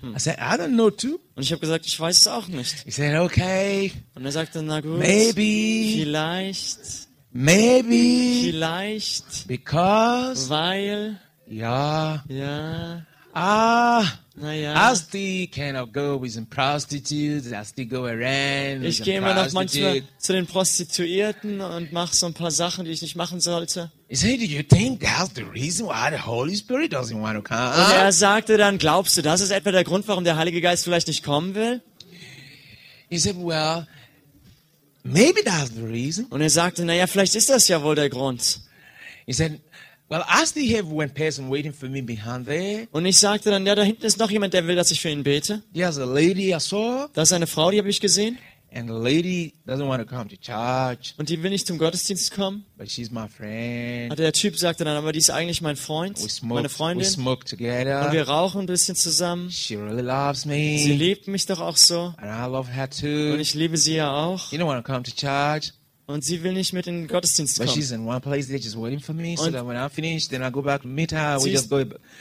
I said, I don't know too. Und ich habe gesagt, ich weiß es auch nicht. He said, okay, Und er sagte, na gut, maybe, vielleicht, maybe, vielleicht, because, weil, yeah, ja, ah, naja. I still kind of go with some prostitutes. I still go around Ich gehe immer noch manchmal zu den Prostituierten und mache so ein paar Sachen, die ich nicht machen sollte. He said, Do you think that's the reason why the Holy Spirit doesn't want to come? Und er sagte dann, glaubst du, das ist etwa der Grund, warum der Heilige Geist vielleicht nicht kommen will? He said, Well, maybe that's the reason. Und er sagte, naja, vielleicht ist das ja wohl der Grund. He said, Well, I still have one person waiting for me behind there. Und ich sagte dann, ja, da hinten ist noch jemand, der will, dass ich für ihn bete. There's a lady I saw, Da ist eine Frau, die habe ich gesehen. And the lady doesn't want to come to church, Und die will nicht zum Gottesdienst kommen. but she's my friend. Und der Typ sagte dann, aber die ist eigentlich mein Freund, We smoke, meine we Freundin. smoke Und wir together. rauchen ein bisschen zusammen. She really loves Sie me, liebt mich doch auch so. and I love her Und too. ich liebe sie ja auch. She don't want to come to church, Und sie will nicht mit in den Gottesdienst but kommen. she's in one place there just waiting for me. So Und- that when I finish, then I go back to meet her. We Sie just ist- go,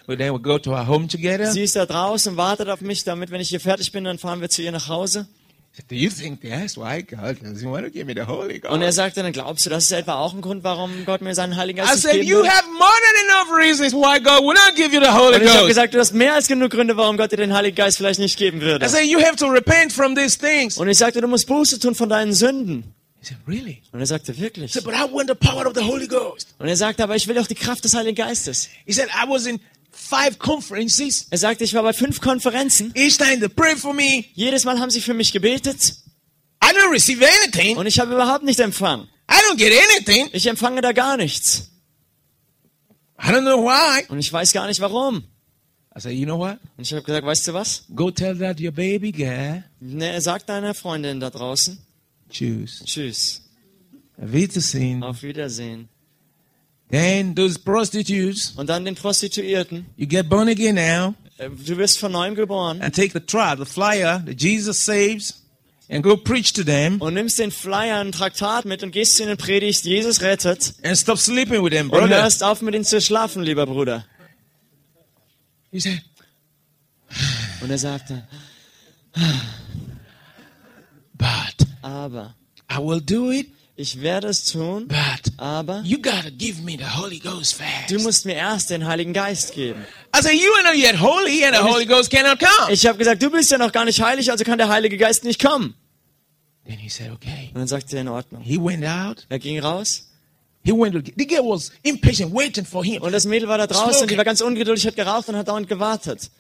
we then we go to our home together. Sie ist da draußen, wartet auf mich, damit, wenn ich hier fertig bin, dann fahren wir zu ihr nach Hause. Do you think that's why God doesn't want to give me the Holy Und er Ghost? sagte dann, glaubst du, das ist etwa auch ein Grund, warum Gott mir seinen Heiligen I Geist nicht said, you have more than enough reasons why God will not give you the Holy Und ich habe Ghost. gesagt, du hast mehr als genug Gründe, warum Gott dir den Heiligen Geist vielleicht nicht geben würde. I said, you have to repent from these things. Und ich sagte, du musst Buße tun von deinen Sünden. He said, really? Und er sagte, I wirklich? said, but I want the power of the Holy Ghost. Und er sagte, aber ich will auch die Kraft des Heiligen Geistes. He said, I was in five conferences. Er sagte, ich war bei fünf Konferenzen. Each time they prayed for me. Jedes Mal haben sie für mich gebetet. I don't receive anything. Und ich habe überhaupt nichts empfangen. I don't get anything. Ich empfange da gar nichts. I don't know why. Und ich weiß gar nicht warum. I said, you know what? Und ich habe gesagt, weißt du was? Go tell that your baby girl. Ne, sag deiner Freundin da draußen. Choose. Tschüss. Wiedersehen. Auf Wiedersehen. Then those prostitutes, Und dann den Prostituierten. you get born again now. Äh, Du wirst von neuem geboren. and take the tract, the flyer that Jesus saves, and go preach to them Und nimmst den Flyer, ein Traktat mit und gehst zu ihnen und predigst, Jesus rettet. and stop sleeping with them, Und brother. hörst auf, mit ihnen zu schlafen, lieber Bruder. He said, Und er sagte, but aber I will do it, ich werde es tun, but aber you gotta give me the Holy Ghost du musst mir erst den Heiligen Geist geben. I said, you are not yet holy, and the Und ich- Holy Ghost cannot come. Ich habe gesagt, du bist ja noch gar nicht heilig, also kann der Heilige Geist nicht kommen. Then he said, okay. Und dann sagte er, in Ordnung. He went out. Er ging raus He went the girl was impatient, waiting for him. und das Mädel war da draußen und die Smoking. war ganz ungeduldig, hat geraucht und hat dauernd gewartet.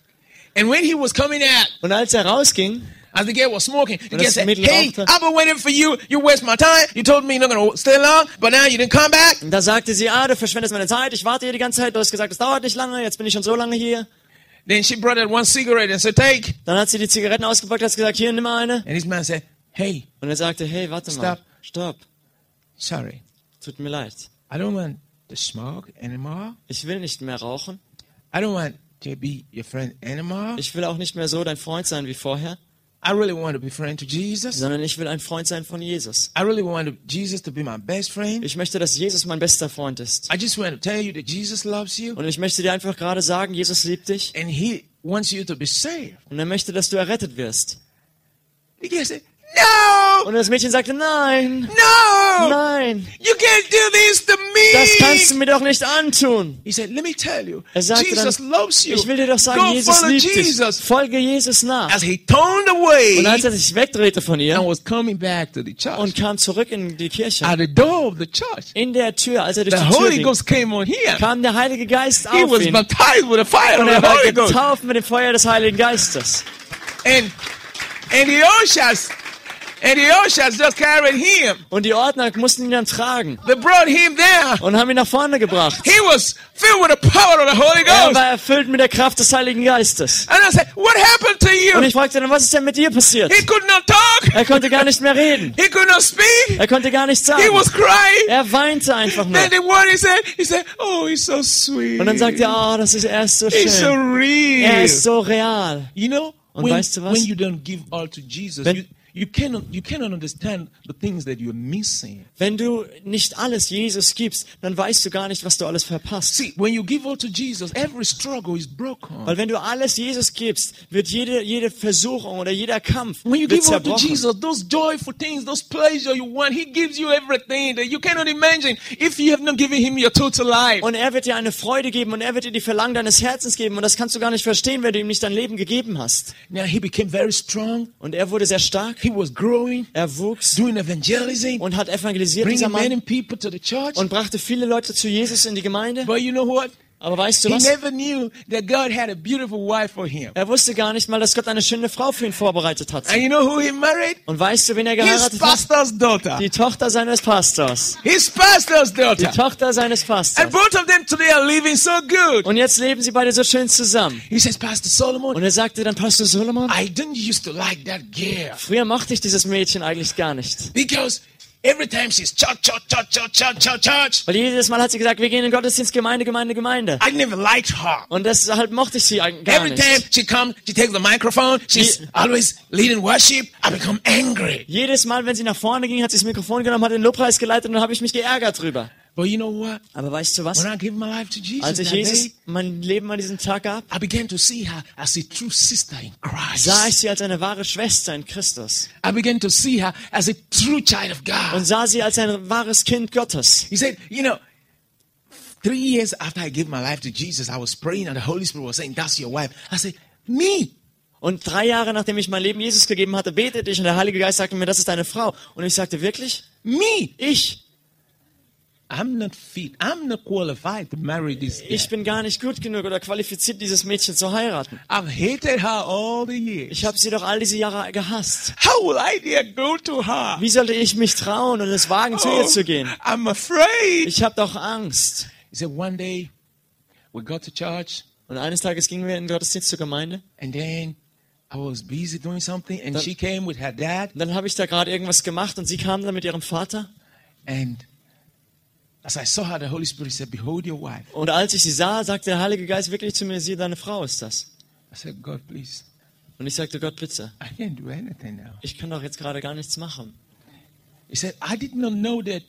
And when he was coming out, Und als er rausging, as the girl was smoking, the Und girl das said, hey. I've been waiting for you. You waste my time. You told me you're not going to stay long, but now you didn't come back. da sagte sie, ah, du verschwendest meine Zeit, ich warte hier die ganze Zeit, du hast gesagt, es dauert nicht lange, jetzt bin ich schon so lange hier. Then she brought out one cigarette and said, take. Dann hat sie die Zigaretten ausgepackt, hat gesagt, hier, nimm mal eine. And this man said, hey, Und er sagte, hey, warte mal, stopp, sorry, tut mir leid. I don't want to smoke anymore. Ich will nicht mehr rauchen. I don't want to be your friend anymore. Ich will auch nicht mehr so dein Freund sein wie vorher, I really want to be friend to Jesus. sondern ich will ein Freund sein von Jesus. I really want Jesus to be my best friend. Ich möchte, dass Jesus mein bester Freund ist. I just want to tell you that Jesus loves you Und ich möchte dir einfach gerade sagen, Jesus liebt dich and he wants you to be saved. und er möchte, dass du errettet wirst. Guy said, no, Und das Mädchen sagte, nein, no, nein, you can't do this to das kannst du me. mir doch nicht antun. He said, let me tell you, Er sagte Jesus dann, loves you. Ich will dir doch sagen, Go Jesus liebt dich. Jesus. Folge Jesus nach. As he turned away Und als er sich wegdrehte von and ihr was coming back to the church, und kam zurück in die Kirche, at the door of the church, in der Tür, als er durch the die Tür Holy ging, Ghost came on him. kam der Heilige Geist He auf was ihn. baptized with the fire Und of er the war Holy Ghost. getauft mit dem Feuer des Heiligen Geistes. And and the ushers and the just carried him. Und die Ordner mussten ihn dann tragen They brought him there. und haben ihn nach vorne gebracht. He was filled with the power of the Holy Er Ghost. war erfüllt mit der Kraft des Heiligen Geistes. And I said, What happened to Und you? ich fragte dann, was ist denn mit dir passiert? He could not talk. Er konnte gar nicht mehr reden. He could not speak. Er konnte gar nichts He sagen. was crying. Er weinte einfach nur. Then the word he said, he said, Oh, he's so sweet. Und dann sagt er, oh, das ist, er ist so He's so schön. real. Er ist so real. You know, Und when, weißt du was? when you don't give all to Jesus, Wenn- you, you cannot you cannot understand the things that you're missing. Wenn du nicht alles Jesus gibst, dann weißt du gar nicht, was du alles verpasst. See, when you give all to Jesus, every struggle is broken. Weil wenn du alles Jesus gibst, wird jede, jede Versuchung oder jeder Kampf When you give all to. Jesus, those joyful things, those pleasure you want, He gives you everything that you cannot imagine if you have not given Him your total life. Und er wird dir eine Freude geben und er wird dir die Verlangen deines Herzens geben. Und das kannst du gar nicht verstehen, wenn du ihm nicht dein Leben gegeben hast. Now He became very strong. Und er wurde sehr stark He was growing, Er wuchs doing evangelism, und hat evangelisiert, dieser Mann, people to the church. und brachte viele Leute zu Jesus in die Gemeinde. But you know what? Aber weißt du He was? never knew that God had a beautiful wife for him. Er wusste gar nicht mal, dass Gott eine schöne Frau für ihn vorbereitet hat. And you know who he married? Und weißt du, wen er geheiratet hat? Die Tochter seines Pastors. His pastor's Die daughter. Tochter seines And Pastors. both of them today are living so good. Und jetzt leben sie beide so schön zusammen. He says, Pastor Solomon, Und er sagte dann, Pastor Solomon, I didn't used to like that girl früher mochte ich dieses Mädchen eigentlich gar nicht. because every time she's church, church, church, church, church, church, church, Weil jedes Mal hat sie gesagt, wir gehen in Gottesdienst, Gemeinde, Gemeinde, Gemeinde. I never liked her. Und deshalb mochte ich sie eigentlich gar Every time nicht. she comes, she takes the microphone. She's Ye- always leading worship. I become angry. Jedes Mal, wenn sie nach vorne ging, hat sie das Mikrofon genommen, hat den Lobpreis geleitet und dann habe ich mich geärgert drüber. But you know what? Aber weißt du was? When I gave my life to Jesus, Als ich Jesus day, mein Leben an diesem Tag gab, I began to see her as a true sister in Christ. sah ich sie als eine wahre Schwester in Christus I began to see her as a true child of God. und sah sie als ein wahres Kind Gottes. He said, you know, three years after I gave my life to Jesus, I was praying and the Holy Spirit was saying, that's your wife. I said, me. Und drei Jahre nachdem ich mein Leben Jesus gegeben hatte, betete ich und der Heilige Geist sagte mir, das ist deine Frau. Und ich sagte, wirklich? Me. Ich? Ich bin gar nicht gut genug oder qualifiziert, dieses Mädchen zu heiraten. I've hated her all the years. Ich habe sie doch all diese Jahre gehasst. How will I dare go to her? Wie sollte ich mich trauen und es wagen, zu ihr Oh, zu gehen? I'm afraid. Ich habe doch Angst. He said, one day we got to church Und eines Tages gingen wir in den Gottesdienst zur Gemeinde. and then I was busy doing something and Dann- she came with her dad dann habe ich da gerade irgendwas gemacht und sie kam dann mit ihrem Vater. and as I saw her, the Holy Spirit said, behold your wife. Und als ich sie sah, sagte der Heilige Geist wirklich zu mir, siehe, deine Frau ist das. I said, God, please. Und ich sagte, Gott, bitte, I can't do anything now. ich kann doch jetzt gerade gar nichts machen. He said, I did not know that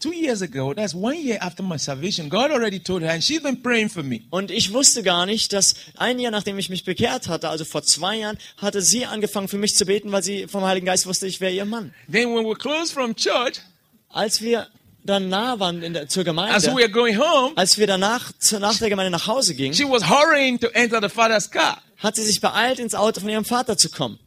two years ago, that's one year after my salvation, God already told her, and she's been praying for me. Und ich wusste gar nicht, dass ein Jahr nachdem ich mich bekehrt hatte, also vor zwei Jahren, hatte sie angefangen für mich zu beten, weil sie vom Heiligen Geist wusste, ich wäre ihr Mann. Then when close from church, Als wir dann nah waren in der, zur as Gemeinde, we were going home, als wir danach zu, nach der Gemeinde nach Hause gingen, she was hurrying to enter the father's car. hat sie sich beeilt, ins Auto von ihrem Vater zu kommen.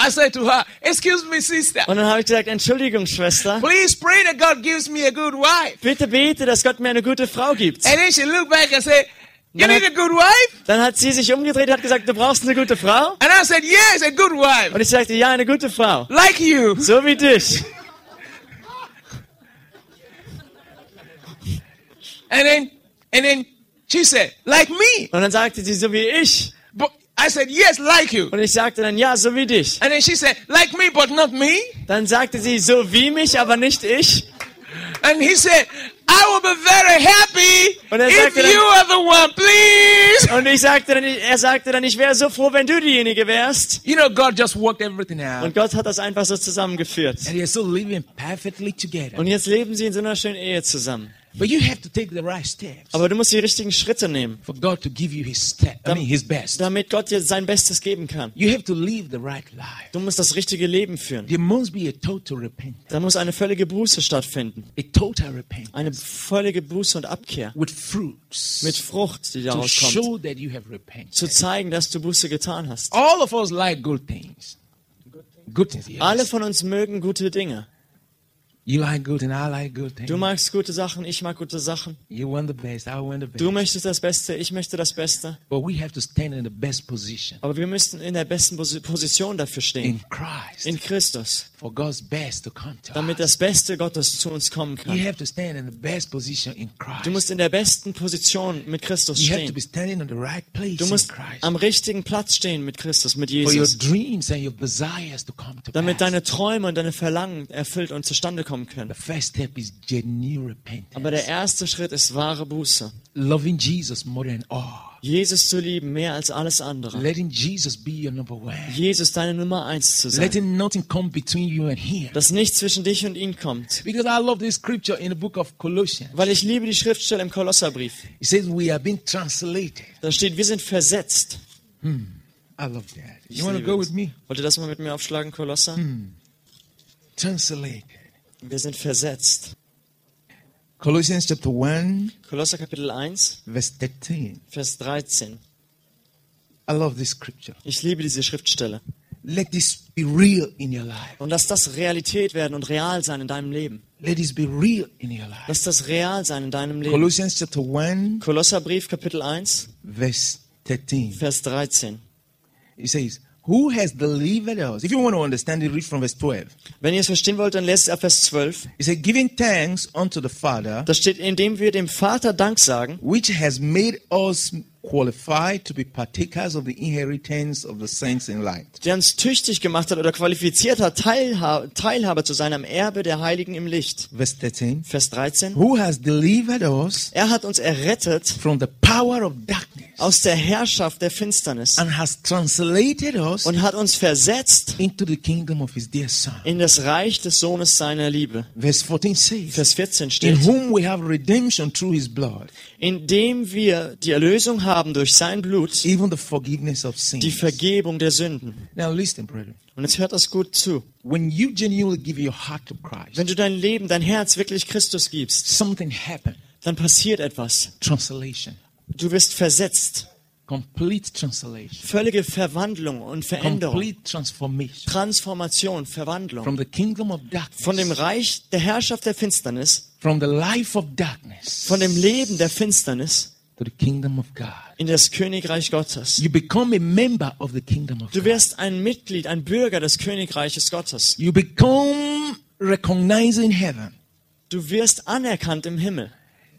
I said to her, excuse me, sister, Und dann habe ich gesagt, Entschuldigung, Schwester, please pray that God gives me a good wife. bitte bete, dass Gott mir eine gute Frau gibt. And then she looked back and said, you need a good wife? Dann hat sie sich umgedreht und hat gesagt, du brauchst eine gute Frau. And I said, yes, a good wife. Und ich sagte, ja, eine gute Frau. Like you. So wie dich. And then, and then she said, like me. Und dann sagte sie, so wie ich. But I said, yes, like you. Und ich sagte dann, ja, so wie dich. And then she said, like me, but not me. Dann sagte sie, so wie mich, aber nicht ich. And he said, I will be very happy Und er if dann- you are the one, please. Und ich sagte dann, er sagte dann, ich wäre so froh, wenn du diejenige wärst. You know, God just worked everything out. Und Gott hat das einfach so zusammengeführt. And still living perfectly together. Und jetzt leben sie in so einer schönen Ehe zusammen. But you have to take the right steps Aber du musst die richtigen Schritte nehmen, for God to give you his step. I mean, his best. damit Gott dir sein Bestes geben kann. You have to live the right life. Du musst das richtige Leben führen. There must be a total repentance. Da muss eine völlige Buße stattfinden. A total repentance Eine völlige Buße und Abkehr. with fruits Mit Frucht, die to daraus kommt. show that you have repented. Zu zeigen, dass du Buße getan hast. All of us like good things. Alle von uns mögen gute Dinge. You like good and I like good things. Du magst gute Sachen, ich mag gute Sachen. You want the best, I want the best. Du möchtest das Beste, ich möchte das Beste. But we have to stand in the best position Aber wir müssten in der besten Posi- Position dafür stehen. in Christ In Christus. for God's best to come to Damit us. das Beste Gottes zu uns kommen You kann. have to stand in the best position in Christ. Du musst in der besten Position mit Christus you have to be stehen. standing on the right place Du in musst Christ am richtigen Platz stehen mit Christus, mit for your Jesus. dreams and your desires to come to Damit deine Träume und deine Verlangen erfüllt und zustande kommen können. The first step is genuine repentance. Aber der erste Schritt ist wahre Buße. Loving Jesus more than all. Jesus zu lieben, mehr als alles andere. Letting Jesus be your number one. Jesus deine Nummer eins zu sein. Letting nothing come between you and Him. Dass nichts zwischen dich und ihn kommt. Because I love this scripture in the book of Colossians. Weil ich liebe die Schriftstelle im Kolosserbrief. It says we have been translated. Da steht, wir sind versetzt. I love that. You want to go with me? Wollt ihr das mal mit mir aufschlagen, Kolosser? Translated. Wir sind versetzt. Colossians chapter 1, Kolosser Kapitel 1, verse 13. Vers 13. I love this scripture. Ich liebe diese Schriftstelle. Let this be real in your life. Und lass das Realität werden und real sein in deinem Leben. Let this be real in your life. Lass das real sein in deinem Leben. Colossians chapter 1, Kolosserbrief Kapitel 1, verse 13. Vers 13. It says, Who has delivered us? If you want to understand it, read from verse 12. Wenn ihr es verstehen wollt, dann lest ab Vers 12. It says, Giving thanks unto the Father, Da steht, indem wir dem Vater Dank sagen, which has made us qualified to be partakers of the inheritance of the saints in light. der uns tüchtig gemacht hat oder qualifiziert hat, Teilha Teilhabe zu sein am Erbe der Heiligen im Licht. Verse 13. Vers 13. Who has delivered us Er hat uns errettet from the power of darkness aus der Herrschaft der Finsternis and has translated us und hat uns versetzt into the kingdom of his dear Son. in das Reich des Sohnes seiner Liebe. Verse 14 says, Vers 14 In steht, whom we have redemption through his blood, indem wir die Erlösung haben durch sein Blut, even the forgiveness of die sins. Vergebung der Sünden. Now listen, brethren. Und jetzt hört das gut zu. When you genuinely give your heart to Christ, Wenn du dein Leben, dein Herz wirklich Christus gibst, something happened. dann passiert etwas. Translation. Du wirst versetzt. Complete translation. Völlige Verwandlung und Veränderung. Complete transformation. Transformation, Verwandlung. From the kingdom of darkness. Von dem Reich der Herrschaft der Finsternis, From the life of darkness. von dem Leben der Finsternis To the kingdom of God. in das Königreich Gottes. You become a member of the kingdom of Du wirst ein Mitglied, ein Bürger des Königreiches Gottes. You become recognized in heaven. Du wirst anerkannt im Himmel.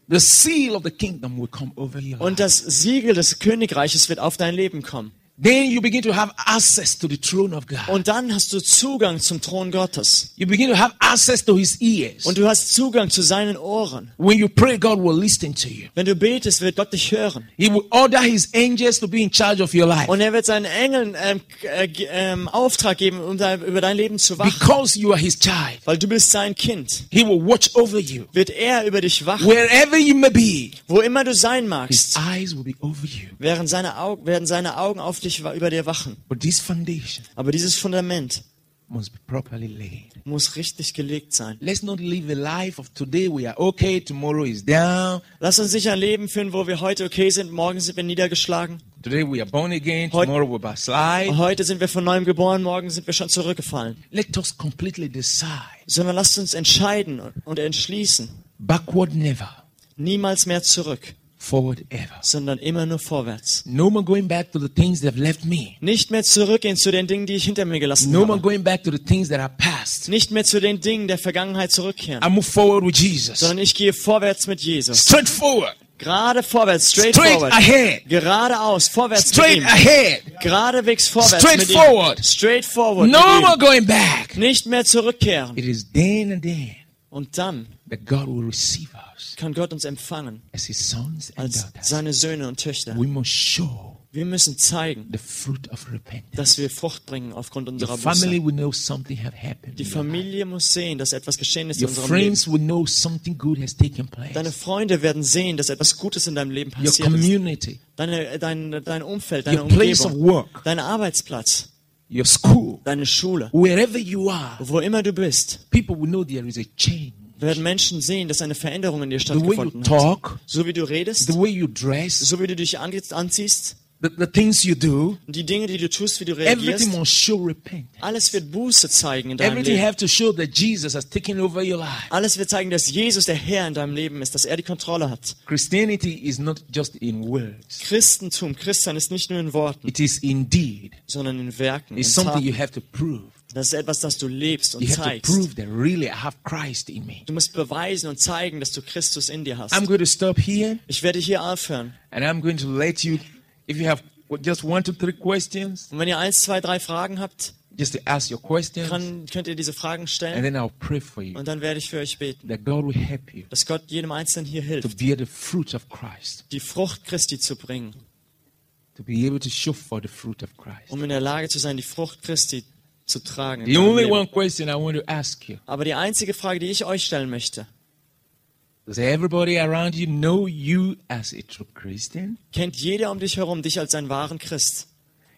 The seal of the kingdom will come over life. Und das Siegel des Königreiches wird auf dein Leben kommen. Then you begin to have access to the throne of God. Und dann hast du Zugang zum Thron Gottes. You begin to have access to his ears. Und du hast Zugang zu seinen Ohren. When you pray, God will listen to you. Wenn du betest, wird Gott dich hören. He will order his angels to be in charge of your life. Und er wird seinen Engeln ähm, äh, ähm, Auftrag geben, um da, über dein Leben zu wachen. Because you are his child, Weil du bist sein Kind. he will watch over you. Wird er über dich wachen. Wherever you may be, Wo immer du sein his magst, eyes will be over you. werden seine, Augen, werden seine Augen auf dich wa- über dir wachen. But this foundation Aber dieses Fundament must be properly laid. muss richtig gelegt sein. Let's not live a life of today we are okay, tomorrow is down. Lass uns nicht ein Leben führen, wo wir heute okay sind, morgen sind wir niedergeschlagen. Today we are born again, tomorrow we backslide. Heute sind wir von neuem geboren, morgen sind wir schon zurückgefallen. Let us completely decide. Sondern lasst uns entscheiden und entschließen. Backward never, Niemals mehr zurück, forward ever. sondern immer nur vorwärts. No more going back to the things that have left me. Nicht mehr zurückgehen zu den Dingen, die ich hinter mir gelassen No more habe. going back to the things that are past. Nicht mehr zu den Dingen der Vergangenheit zurückkehren. I move forward with Jesus. Sondern ich gehe vorwärts mit Jesus. Straight forward. Gerade vorwärts, straight, Straight forward. ahead. Geradeaus, vorwärts Straight mit ihm. ahead. Geradewegs vorwärts Straight mit forward. ihm. Straight forward. No more going back. Nicht mehr zurückkehren. It is then and then Und dann that God will receive us kann Gott uns empfangen as his sons and als daughters. seine Söhne und Töchter. We must show Wir müssen zeigen, the fruit of repentance. dass wir Frucht bringen aufgrund unserer Buße. Die. Familie muss sehen, dass etwas geschehen ist in unserem Leben. Deine Freunde werden sehen, dass etwas Gutes in deinem Leben passiert ist. Deine, dein, dein Umfeld, deine Umgebung, dein Arbeitsplatz, your school, deine Schule, wherever you are, wo immer du bist, people will know there is a change. Werden Menschen sehen, dass eine Veränderung in dir you stattgefunden hat. talk, So wie du redest, you dress, so wie du dich anziehst, the, the things you do, die Dinge, die du tust, wie du everything reagierst, alles wird Buße zeigen in deinem Everything Leben. have to show that Jesus has taken over your life. Alles wird zeigen, dass Jesus der Herr in deinem Leben ist, dass er die Kontrolle hat. Christianity is not just in words. Christentum, Christian ist nicht nur in Worten, It is indeed. sondern in Werken, in It's something you Taten. have to prove. Das ist etwas, das du lebst und You have to zeigst. prove that really I have Christ in me. Du musst beweisen und zeigen, dass du Christus in dir hast. I'm going to stop here Ich werde hier aufhören. and I'm going to let you, if you have just one, two, three questions, Und wenn ihr eins, zwei, drei Fragen habt, just to ask your questions kann, könnt ihr diese Fragen and stellen then I'll pray for you und dann werde ich für euch beten, that God will help you dass Gott jedem Einzelnen hier to hilft, bear the fruit of Christ, die Frucht Christi zu bringen, to be able to show for the fruit of Christ. um in der Lage zu sein, die Frucht Christi zu tragen. The only one question I want to ask you Aber die einzige Frage, die ich euch stellen möchte, does everybody around you know you as a true Christian? kennt jeder um dich herum dich als einen wahren Christ?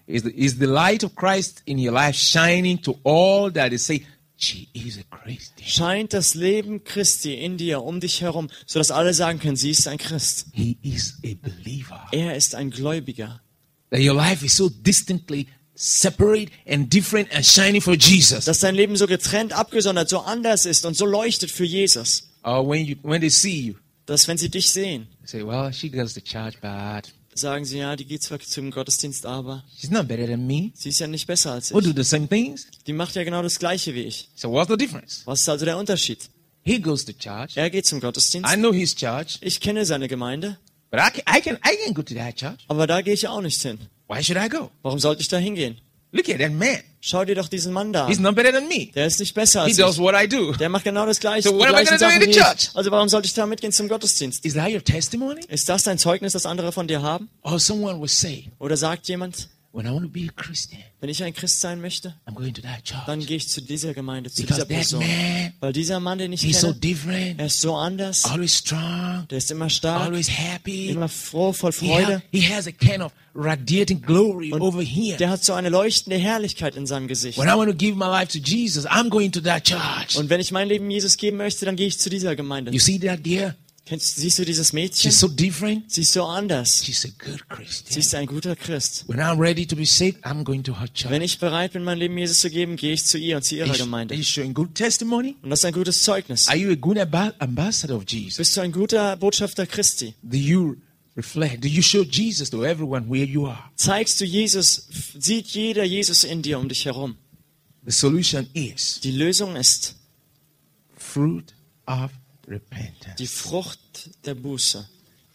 Is the, is the light of Christ in your life shining to all that is say, she is a Christian? Scheint das Leben Christi in dir, um dich herum, sodass alle sagen können, sie ist ein Christ. He is a believer. Er ist ein Gläubiger. That your life is so distantly separate and different and shining for Jesus. Dass dein Leben so getrennt, abgesondert, so anders ist und so leuchtet für Jesus. Or when you when they see you, Dass wenn sie dich sehen, say, "Well, she goes to church, but sagen sie, ja, die geht zwar zum Gottesdienst, aber she's not better than me. sie ist ja nicht besser als We do ich. the same things. Die macht ja genau das Gleiche wie ich. So what's the difference? Was ist also der Unterschied? He goes to church. Er geht zum I Gottesdienst. know his church, Ich kenne seine Gemeinde, but I can I can I can go to that church. aber da gehe ich auch nicht hin. Why should I go? Warum sollte ich da hingehen? Look at that man. Schau dir doch diesen Mann da He's an. not better than me. Der ist nicht besser He als does ich. what I do. Der macht genau das Gleiche. So what am I gonna do in Sachen the church? Also warum sollte ich da mitgehen zum Gottesdienst? Is that your testimony? Ist das dein Zeugnis, das andere von dir haben? Or someone will say, Oder sagt jemand, when I want to be a Christian, wenn ich ein Christ sein möchte, I'm going to that church. dann gehe ich zu dieser Gemeinde, zu Because dieser Person. man, Weil dieser Mann, den ich so kenne, different, er ist so anders, strong, der ist immer stark, happy. immer froh, voll He, Freude. he has a kind of radiating glory Und over here. Der hat so eine leuchtende Herrlichkeit in seinem Gesicht. When I want to give my life to Jesus, I'm going to that church. Und wenn ich mein Leben Jesus geben möchte, dann gehe ich zu dieser Gemeinde. You see that dear? Kennst, siehst du dieses Mädchen? She's so different. Sie ist so anders. She's a good Sie Christian. ist ein guter Christ. When I'm ready to be saved, I'm going to her church. Wenn ich bereit bin, mein Leben Jesus zu geben, gehe ich zu ihr und zu ihrer you, Gemeinde. you showing good testimony? Und das ist ein gutes Zeugnis. Are you a good amba- ambassador of Jesus? Bist du ein guter Botschafter Christi? Do you reflect? Do you show Jesus to everyone where you are? Zeigst du Jesus, sieht jeder Jesus in dir um dich herum? The solution is Die Lösung ist fruit of repentance. die Frucht der Buße.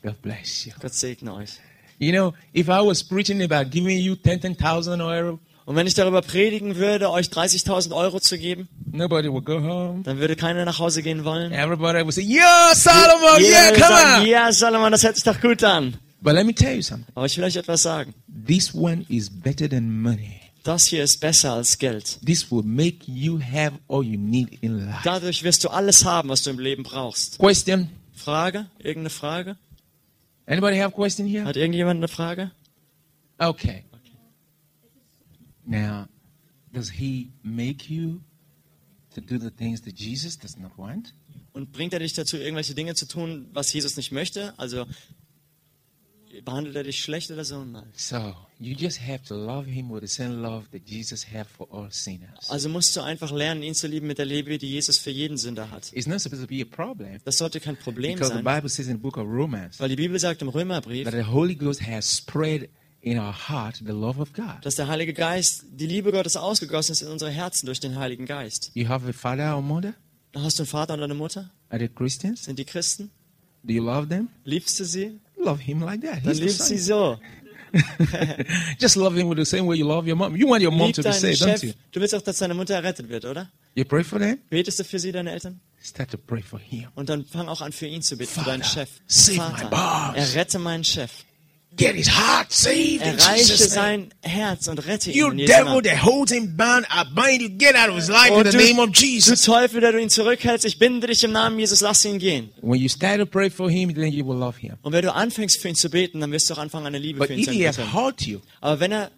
God bless you. Gott segne euch. You know, if I was preaching about giving you 10,000 euro, Und wenn ich darüber predigen würde, euch 30.000 Euro zu geben, nobody would go home. dann würde keiner nach Hause gehen wollen. Everybody would say, Yeah, Solomon, yeah, würde come sagen, on. ja, Salomon, das hört sich doch gut an. But let me tell you something. Aber ich will euch etwas sagen. This one is better than money. Das hier ist besser als Geld. This will make you have all you need in life. Dadurch wirst du alles haben, was du im Leben brauchst. Question? Frage? Irgendeine Frage? Anybody have question here? Hat irgendjemand eine Frage? Okay. Now, does he make you to do the things that Jesus does not want? Und bringt er dich dazu, irgendwelche Dinge zu tun, was Jesus nicht möchte? Also behandelt er dich schlecht oder so? Nein. So you just have to love him with the same love that Jesus had for all sinners. Also musst du einfach lernen, ihn zu lieben mit der Liebe, die Jesus für jeden Sünder hat. It's not supposed to be a problem Das sollte kein Problem because the sein, Bible says in the book of Romans weil die Bibel sagt im Römerbrief, that the Holy Ghost has spread in our heart the love of God. dass der Heilige Geist, die Liebe Gottes ausgegossen ist in unsere Herzen durch den Heiligen Geist. You have a father or mother? Hast du einen Vater und eine Mutter? Are they Christians? Sind die Christen? Do you love them? Liebst du sie? Love him like that. Dann He's liebst sie so. Just love him with the same way you love your mom. You want your mom Lieb to be saved, don't Chef. you? Du willst auch, dass deine Mutter errettet wird, oder? You pray for them. Betest du für sie, deine Eltern? Start to pray for him. Und dann fang auch an, für ihn zu beten, für Father, deinen Chef. save my Vater, boss. errette meinen Chef. Get his heart saved in Erreiche sein Herz und rette ihn You in Jesu devil that holds him bound, I bind you. Get out of his life in Und the du, name of du Jesus. Teufel, der du ihn zurückhältst, ich binde dich im Namen Jesus, lass ihn gehen. When you start to pray for him, then you will love him. Und wenn du anfängst, für ihn zu beten, dann wirst du auch anfangen, eine Liebe But für ihn if zu he has entwickeln. hurt you, Aber wenn er,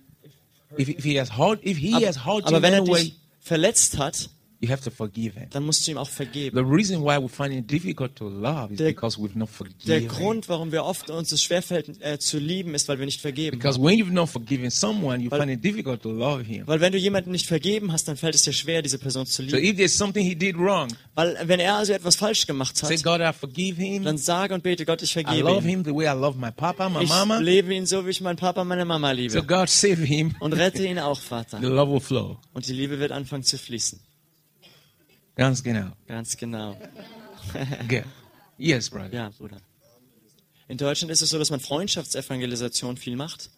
if, if he has hurt, if he aber, has hurt you aber in wenn er any way, dich verletzt hat, you have to forgive him. dann musst du ihm auch vergeben. The reason why we find it difficult to love is Der- because we've not Der forgiven. him. Grund, warum wir oft uns es schwerfällt, äh, zu lieben, ist, weil wir nicht vergeben Because haben. when you've not forgiven someone, you Weil- find it difficult to love him. Weil wenn du jemanden nicht vergeben hast, dann fällt es dir schwer, diese Person zu So lieben. if there's something he did wrong, Weil wenn er also etwas falsch gemacht say, hat, God, I forgive him. dann sage und bete, Gott, ich I vergebe love ihm. him the way I love my papa, my Ich mama. lebe ihn so, wie ich meinen Papa, meine Mama So liebe. God save him. Und rette ihn auch, The Vater. love will flow. Und die Liebe wird anfangen zu fließen. Ganz genau. Ganz genau. Good. Yes, brother. Ja, Bruder. In Deutschland ist es so, dass man Freundschaftsevangelisation viel macht.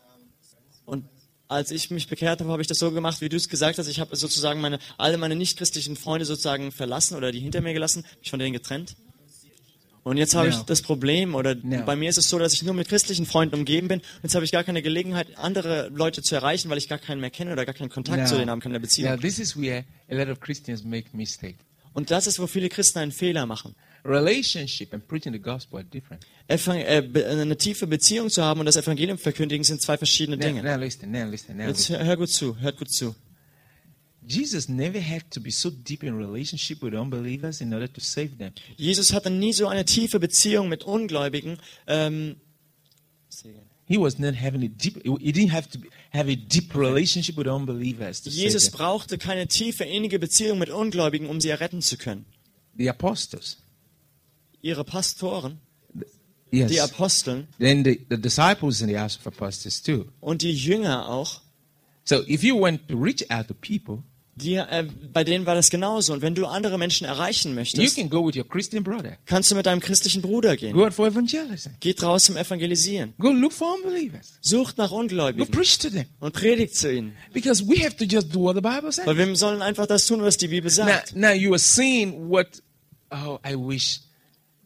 Und als ich mich bekehrt habe, habe ich das so gemacht, wie du es gesagt hast. Ich habe sozusagen meine, alle meine nichtchristlichen Freunde sozusagen verlassen oder die hinter mir gelassen, mich von denen getrennt. Und jetzt habe Ja. ich das Problem, oder Ja. bei mir ist es so, dass ich nur mit christlichen Freunden umgeben bin. Jetzt habe ich gar keine Gelegenheit, andere Leute zu erreichen, weil ich gar keinen mehr kenne oder gar keinen Kontakt zu denen haben, keine Beziehung. now, this is where a lot of Christians make mistake. Und das ist, wo viele Christen einen Fehler machen. Relationship and preaching the gospel are different. Evang äh, be- eine tiefe Beziehung zu haben und das Evangelium verkündigen sind zwei verschiedene Now, Dinge. now listen, now listen, now Jetzt hör, hör gut zu, hört gut zu. Jesus never had to be so deep in relationship with unbelievers in order to save them. Jesus hatte nie so eine tiefe Beziehung mit Ungläubigen. Ähm, He was not having a deep. He didn't have to have a deep relationship with unbelievers. Jesus brauchte keine tiefe, innige Beziehung mit Ungläubigen, um sie erretten zu können. The apostles. Ihre Pastoren, Yes. die Aposteln then the, the disciples in the apostles too. und die Jünger auch, So if you want to reach out to people, die, äh, bei denen war das genauso. Und wenn du andere Menschen erreichen you möchtest, can go with your Christian brother. kannst du mit deinem christlichen Bruder gehen. Go out for evangelism. Geht raus zum Evangelisieren. Go look for unbelievers. Sucht nach Go Ungläubigen preach to them. und predigt zu ihnen. Because we have to just do what the Bible says. Weil wir sollen einfach das tun, was die Bibel Now, sagt. now you are seeing what, oh, I wish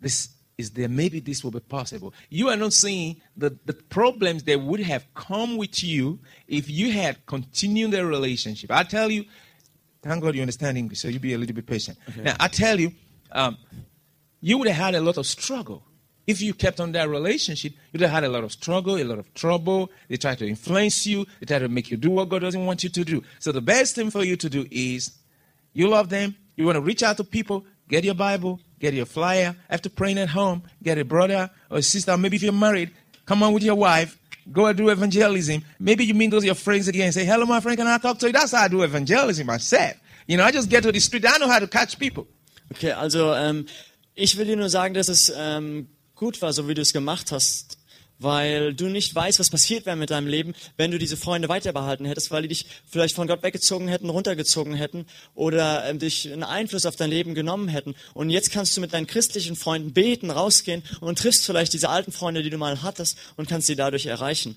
this is there. Maybe this will be possible. You are not seeing the, the problems that would have come with you if you had continued the relationship. I tell you, thank God you understand English, so you be a little bit patient. Now, I tell you, um, you would have had a lot of struggle. If you kept on that relationship, you'd have had a lot of struggle, a lot of trouble. They try to influence you, they try to make you do what God doesn't want you to do. So the best thing for you to do is you love them, you want to reach out to people, get your Bible, get your flyer. After praying at home, get a brother or a sister, maybe if you're married, come on with your wife, go and do evangelism. Maybe you meet those your friends again and say, Hello, my friend, can I talk to you? That's how I do evangelism myself. You know, I just get to the street, I know how to catch people. Okay, also ähm, ich will dir nur sagen, dass es ähm, gut war, so wie du es gemacht hast, weil du nicht weißt, was passiert wäre mit deinem Leben, wenn du diese Freunde weiter behalten hättest, weil die dich vielleicht von Gott weggezogen hätten, runtergezogen hätten oder ähm, dich einen Einfluss auf dein Leben genommen hätten. Und jetzt kannst du mit deinen christlichen Freunden beten, rausgehen und triffst vielleicht diese alten Freunde, die du mal hattest und kannst sie dadurch erreichen,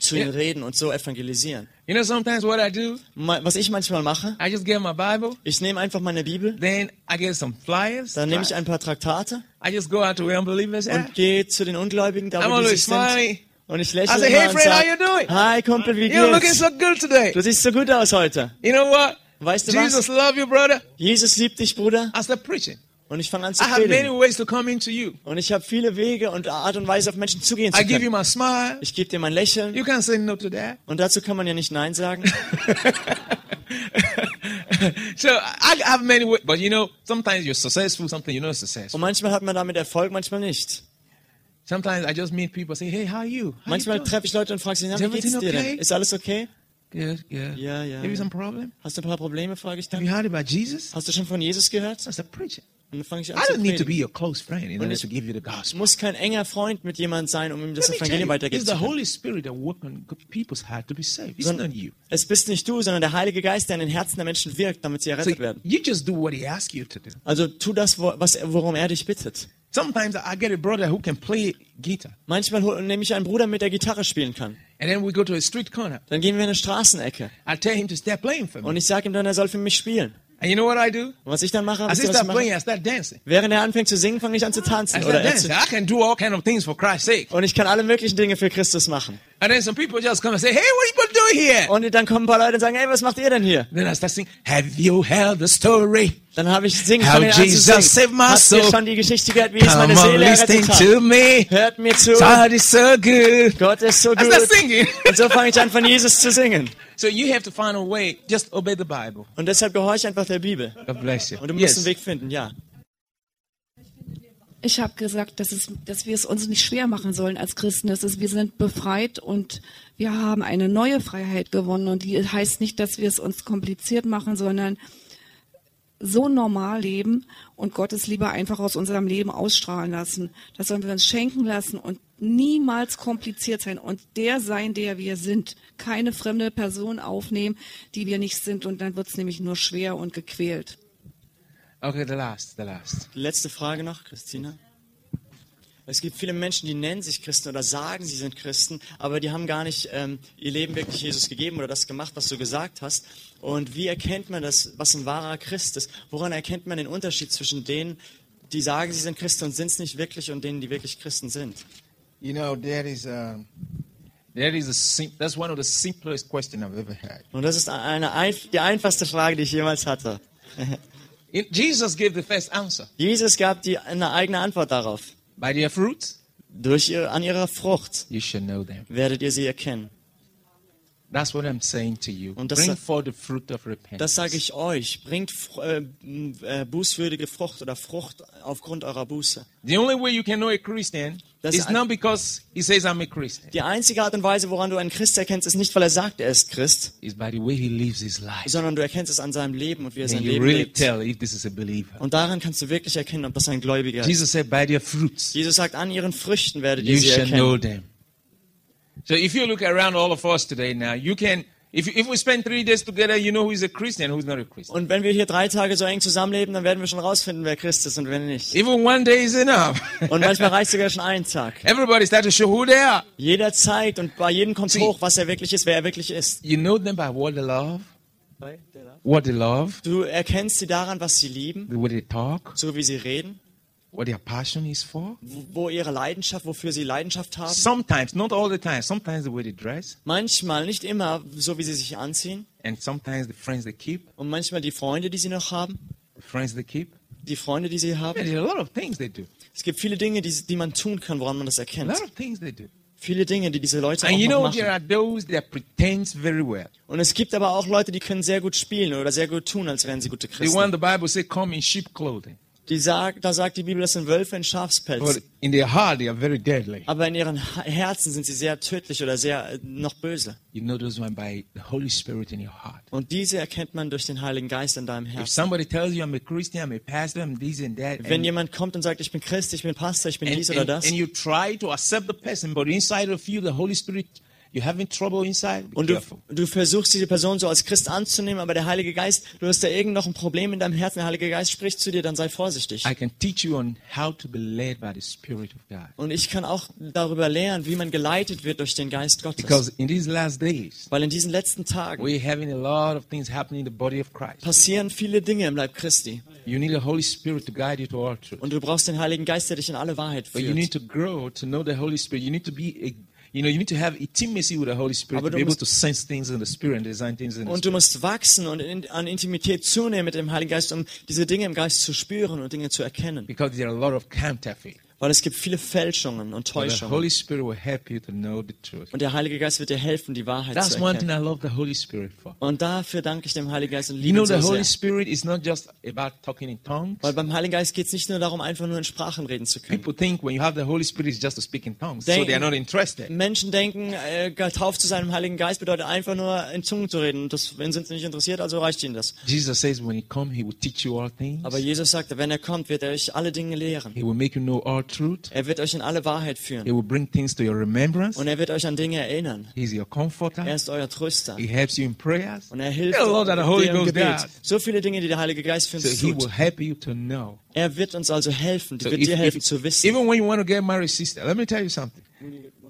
zu ihnen reden und so evangelisieren. You know, sometimes what I do, Was ich manchmal mache, I just get my Bible, ich nehme einfach meine Bibel, then I get some flyers. dann nehme ich ein paar Traktate I just go out to where unbelievers und gehe zu den Ungläubigen, da wo die sich sind. Und ich lächle say, hey friend, how you doing? Hi Kumpel, wie You're looking geht's? so good today. Du siehst so gut aus heute. You know what? Weißt du Jesus was? love you, brother. Jesus liebt dich, Bruder. I start preaching. Und ich fange an zu I have many predigen. ways to come into you. Und ich habe viele Wege und Art und Weise, auf Menschen zugehen I zu give you können. my smile. Ich gebe dir mein Lächeln. You can't say no to that. Und dazu kann man ja nicht Nein sagen. so I have many ways, but you know, sometimes you're successful, sometimes you're not successful. Und manchmal hat man damit Erfolg, manchmal nicht. Sometimes I just meet people, say, hey, how are you? How Manchmal treffe ich Leute und frage sie, na, wie geht's dir okay? denn? Ist alles okay? Good, good. Ja, ja, Maybe ja. some problem? Hast du ein paar Probleme, frage ich Have dann. you heard about Jesus? Hast du schon von Jesus gehört? I preaching. Und dann fange ich I an zu don't need to be your close friend in order to give you the gospel. muss kein enger Freund mit jemand sein, um ihm das Evangelium weitergeben it's zu the können. Holy Spirit that work on people's heart to be saved. It's Sondern not you. es bist nicht du, sondern der Heilige Geist, der in den Herzen der Menschen wirkt, damit sie So errettet werden. you just do what he asks you to do. Also tu das, was, worum er dich bittet. Sometimes I get a brother who can play guitar, Manchmal nehme ich einen Bruder mit, der Gitarre spielen kann. and then we go to a street corner. Dann gehen wir in eine Straßenecke. I tell him to start playing for me. Und ich sage ihm dann, er soll für mich spielen. And you know what I do? Was ich dann mache, I start playing? I start dancing. während er anfängt zu singen, fange ich an zu tanzen. Oder er dancing. I can do all kind of things for Christ's sake. und ich kann alle möglichen Dinge für Christus machen. And then some people just come and say, hey, what are you doing here? Und dann kommen ein paar Leute und sagen, hey, was macht ihr denn hier? Then I start singing, have you heard the story? Dann habe ich singen How Jesus saved my Habt ihr soul. schon die Geschichte gehört, wie es meine Seele errettet hat? to me. Hört mir zu. God is so good. Gott ist so I start gut. singing. Und so fange ich an, von Jesus zu singen. So you have to find a way. Just obey the Bible. Und deshalb gehorche einfach der Bibel. God bless you. Und du musst einen Yes. Weg finden, ja. Ich habe gesagt, dass, es, dass wir es uns nicht schwer machen sollen als Christen. Das ist, wir sind befreit und wir haben eine neue Freiheit gewonnen. Und die heißt nicht, dass wir es uns kompliziert machen, sondern so normal leben und Gottes Liebe einfach aus unserem Leben ausstrahlen lassen. Das sollen wir uns schenken lassen und niemals kompliziert sein und der sein, der wir sind. Keine fremde Person aufnehmen, die wir nicht sind. Und dann wird es nämlich nur schwer und gequält. Okay, the last, the last. Letzte Frage noch, Christina. Es gibt viele Menschen, die nennen sich Christen oder sagen, sie sind Christen, aber die haben gar nicht ähm, ihr Leben wirklich Jesus gegeben oder das gemacht, was du gesagt hast. Und wie erkennt man das, was ein wahrer Christ ist? Woran erkennt man den Unterschied zwischen denen, die sagen, sie sind Christen und sind es nicht wirklich, und denen, die wirklich Christen sind? You know, that is that is a sim- that's one of the simplest questions I've ever had. Und das ist eine, die einfachste Frage, die ich jemals hatte. Jesus gave the first answer Jesus gab die, eine eigene Antwort darauf. By their fruits Durch ihr, an ihrer Frucht you know them. werdet ihr sie erkennen. That's what I'm saying to you. Und das Bring sa- forth the fruit of repentance. Das sage ich euch. Bringt äh, äh, bußwürdige Frucht oder Frucht aufgrund eurer Buße. The only way you can know a Christian Das is not because he says I'm a Christian. Die einzige Art und Weise, woran du einen Christ erkennst, ist nicht, weil er sagt, er ist Christ, It's by the way he lives his life. sondern du erkennst es an seinem Leben und wie er sein Leben really lebt. tell if this is a believer. Und daran kannst du wirklich erkennen, ob das ein Gläubiger ist. Jesus said, by their fruits Jesus sagt, an ihren Früchten werdet ihr sie shall know erkennen. them. So if you look around all of us today now, you can, if, if we spend three days together, you know who is a Christian, who's not a Christian. Und wenn wir hier drei Tage so eng zusammenleben, dann werden wir schon rausfinden, wer Christ ist und wer nicht. Even one day is enough. Und manchmal reicht sogar schon ein Tag. Everybody start to show who they are. Jeder zeigt und bei jedem kommt See. hoch, was er wirklich ist, wer er wirklich ist. You know them by what they love, what they love, Du erkennst sie daran, was sie lieben, the way they talk, so wie sie reden, what their passion is for. wo ihre Leidenschaft, wofür sie Leidenschaft haben. Sometimes, not all the time, sometimes the way they dress, Manchmal, nicht immer, so wie sie sich anziehen. and sometimes the friends they keep, Und manchmal die Freunde, die sie noch haben. the friends they keep. Die Freunde, die sie haben. There's a lot of things they do. Es gibt viele Dinge, die, die man tun kann, woran man das A erkennt. lot of things they do. Viele Dinge, die diese Leute auch And you know, there are those that pretend very well. Und es gibt aber auch Leute, die können sehr gut spielen oder sehr gut tun, als wären sie gute The one Christen. the Bible says come in sheep clothing. Die sagt, da sagt die Bibel, das sind Wölfe in Schafspelz. But in their heart, they are very deadly. Aber in ihren Herzen sind sie sehr tödlich oder sehr äh, noch böse. You know those one by the Holy Spirit in your heart. Und diese erkennt man durch den Heiligen Geist in deinem If Herzen. somebody tells you I'm a Christian, I'm a pastor, I'm this and that, Wenn and, jemand kommt und sagt, ich bin Christ, ich bin Pastor, ich bin and, dies oder das, and you try to accept the person, but inside of you, the Holy Spirit, you're having trouble inside, be und du, du versuchst diese Person so als Christ anzunehmen, aber der Heilige Geist, du hast da irgend noch ein Problem in deinem Herzen, der Heilige Geist spricht zu dir, dann sei vorsichtig. I can teach you on how to be led by the Spirit of God. Und ich kann auch darüber lernen, wie man geleitet wird durch den Geist Gottes. Because in these last days, Weil in diesen letzten Tagen we're having a lot of things happening in the body of Christ. passieren viele Dinge im Leib Christi. You need the Holy Spirit to guide you to all truth. Und du brauchst den Heiligen Geist, der dich in alle Wahrheit But you need führt. to grow to know the Holy Spirit. You need to be, a, you know, you need to have intimacy with the Holy Spirit Aber to be able to sense things in the Spirit and design things in the Und du musst wachsen und in, an Intimität zunehmen mit dem Heiligen Geist, um diese Dinge im Geist zu spüren und Dinge zu erkennen. Because there are a lot of counterfeit. Weil es gibt viele Fälschungen und Täuschungen. You. Und der Heilige Geist wird dir helfen, die Wahrheit That's zu erkennen. I love the Holy Spirit for. Und dafür danke ich dem Heiligen Geist und You liebe know, ihn the so Holy sehr. Spirit is not just about talking in tongues. Weil beim Heiligen Geist geht es nicht nur darum, einfach nur in Sprachen reden zu können. People think when you have the Holy Spirit, it's just to speak in tongues. So Denken- they are not interested. Menschen denken, äh, getauft zu sein im Heiligen Geist bedeutet einfach nur in Zungen zu reden. Und das, wenn sind sie nicht interessiert, also reicht ihnen das. Jesus says when he comes, he will teach you all things. Aber Jesus sagte, wenn er kommt, wird er euch alle Dinge lehren. He will make you know all truth. Er wird euch in alle Wahrheit He führen. will bring things to your remembrance. Und er wird euch an Dinge erinnern. He's your comforter. Er ist euer Tröster. He helps you in prayers. Und er hilft lot that the Holy dir im Gebet. does. So viele Dinge, die der Heilige Geist für So uns he tut. will help you to know. Er wird uns also helfen, So wird if- dir helfen if- zu wissen. even when you want to get married, sister, let me tell you something.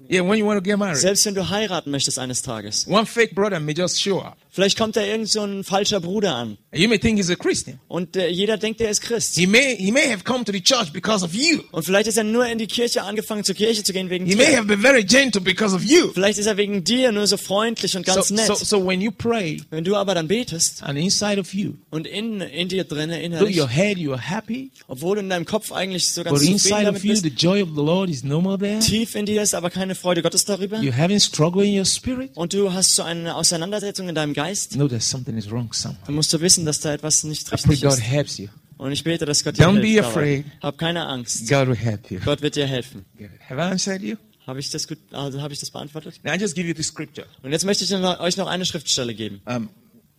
Yeah, when you want to get married, Selbst wenn du heiraten möchtest eines Tages. one fake brother may just show up. Vielleicht kommt da irgend so ein falscher Bruder an. You may think he's a Christian. Und äh, jeder denkt, er ist Christ. He may he may have come to the church because of you. Und vielleicht ist er nur in die Kirche angefangen, zur Kirche zu gehen wegen He may dir. have been very gentle because of you. Vielleicht ist er wegen dir nur so freundlich und So, ganz nett. so, so when you pray Wenn du aber dann betest and inside of you, und in, in dir drin through innerlich, your head you are happy, obwohl in deinem Kopf eigentlich so ganz but inside damit of you bist, the joy of the Lord is no more there. tief in dir ist aber keine Freude Gottes darüber You're having struggle in your spirit. und du hast so eine Auseinandersetzung in deinem Geist, Know that something is wrong somewhere. dann musst du wissen, dass da etwas nicht I pray richtig God ist. helps you. Und ich bete, dass Gott dir Don't be hilft. afraid. dabei. Hab keine Angst. God will help you. Gott wird dir helfen. Good. Have I answered you? Habe ich das gut, also habe ich das beantwortet? Now I just give you the scripture. Und jetzt möchte ich euch noch eine Schriftstelle geben. Um,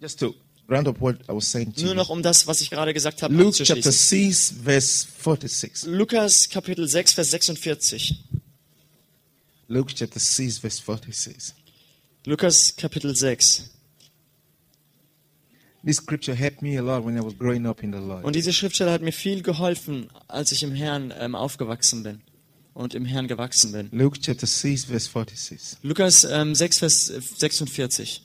just to round up what I was saying to Nur noch um das, was ich gerade gesagt habe, Luke chapter abzuschließen. 6, verse 46. Lukas Kapitel 6, Vers 46. Luke chapter 6, verse 46. Lukas Kapitel 6. This scripture helped me a lot when I was growing up in the Lord. Und diese Schriftstelle hat mir viel geholfen, als ich im Herrn ähm, aufgewachsen bin und im Herrn gewachsen bin. Luke chapter 6, verse 46. Lukas ähm, 6, Vers äh, 46.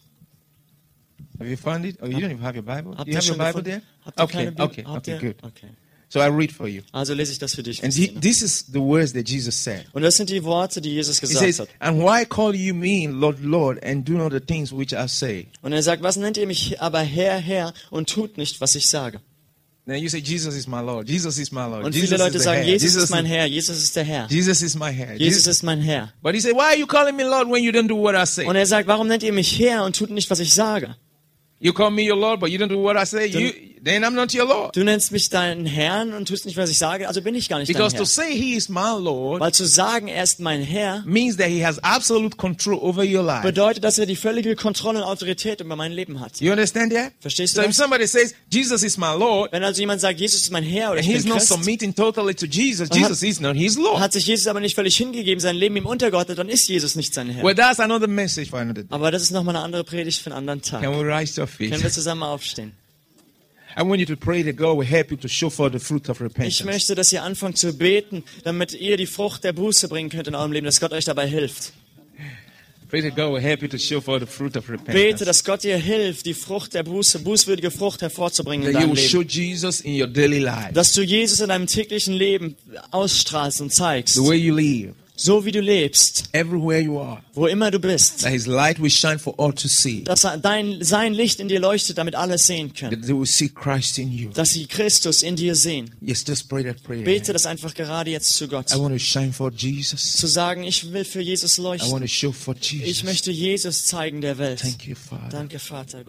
Have you found it? Oh, you don't even have your Bible? Habt Do you have your Bible gefunden? there? Habt Okay, okay, okay, ihr? good. Okay. So I read for you. Also lese ich das für dich. And he, this is the words that Jesus said. Und das sind die Worte, die Jesus He gesagt says, hat. And why call you me Lord, Lord, and do not the things which I say? Und er sagt, was nennt ihr mich aber Herr, Herr und tut nicht, was ich sage? Then you say, Jesus is my Lord. Jesus is my Lord. Und Jesus viele Leute sagen, head. Jesus ist mein Herr, Jesus ist der Herr. Jesus is my head. Jesus Jesus- ist mein Herr. But he said, why are you calling me Lord when you don't do what I say? Und er sagt, warum nennt ihr mich Herr und tut nicht, was ich sage? You call me your Lord, but you don't do what I say. You, then I'm not your Lord. Du nennst mich deinen Herrn und tust nicht, was ich sage, also bin ich gar nicht dein Because to Herr. say he is my Lord Weil zu sagen, er ist mein Herr, means that he has absolute control over your life. bedeutet, dass er die völlige Kontrolle und Autorität über mein Leben hat. You understand that? Verstehst So du if das? somebody says, Jesus is my Lord, Wenn also jemand sagt, Jesus ist mein Herr oder and ich he's bin not Christ, submitting totally to Jesus, Jesus is not his Lord. hat sich Jesus aber nicht völlig hingegeben, sein Leben ihm untergeordnet, dann ist Jesus nicht sein Herr. Well, that's another message for another day. Aber das ist nochmal eine andere Predigt für einen anderen Tag. Can we rise to our feet? Können wir zusammen aufstehen? Ich möchte, dass ihr anfangt zu beten, damit ihr die Frucht der Buße bringen könnt in eurem Leben, dass Gott euch dabei hilft. Pray that God will help you to show for the fruit of Bete, repentance. dass Gott dir hilft, die Frucht der Buße, bußwürdige Frucht hervorzubringen in deinem Leben. Dass du Jesus in deinem täglichen Leben ausstrahlst und zeigst. the way you live, So wie du lebst, everywhere you are. wo immer du bist. That His light will shine for all to see. Dass dein, sein Licht in dir leuchtet, damit alle sehen können. That they will see Christ in you. Dass sie Christus in dir sehen. Yes, just pray that prayer. Bete das einfach gerade jetzt zu Gott. I want to shine for Jesus. Zu sagen, ich will für Jesus I want leuchten. to show for Ich Jesus. möchte Jesus zeigen der Welt. Thank you, Father. Danke, Vater.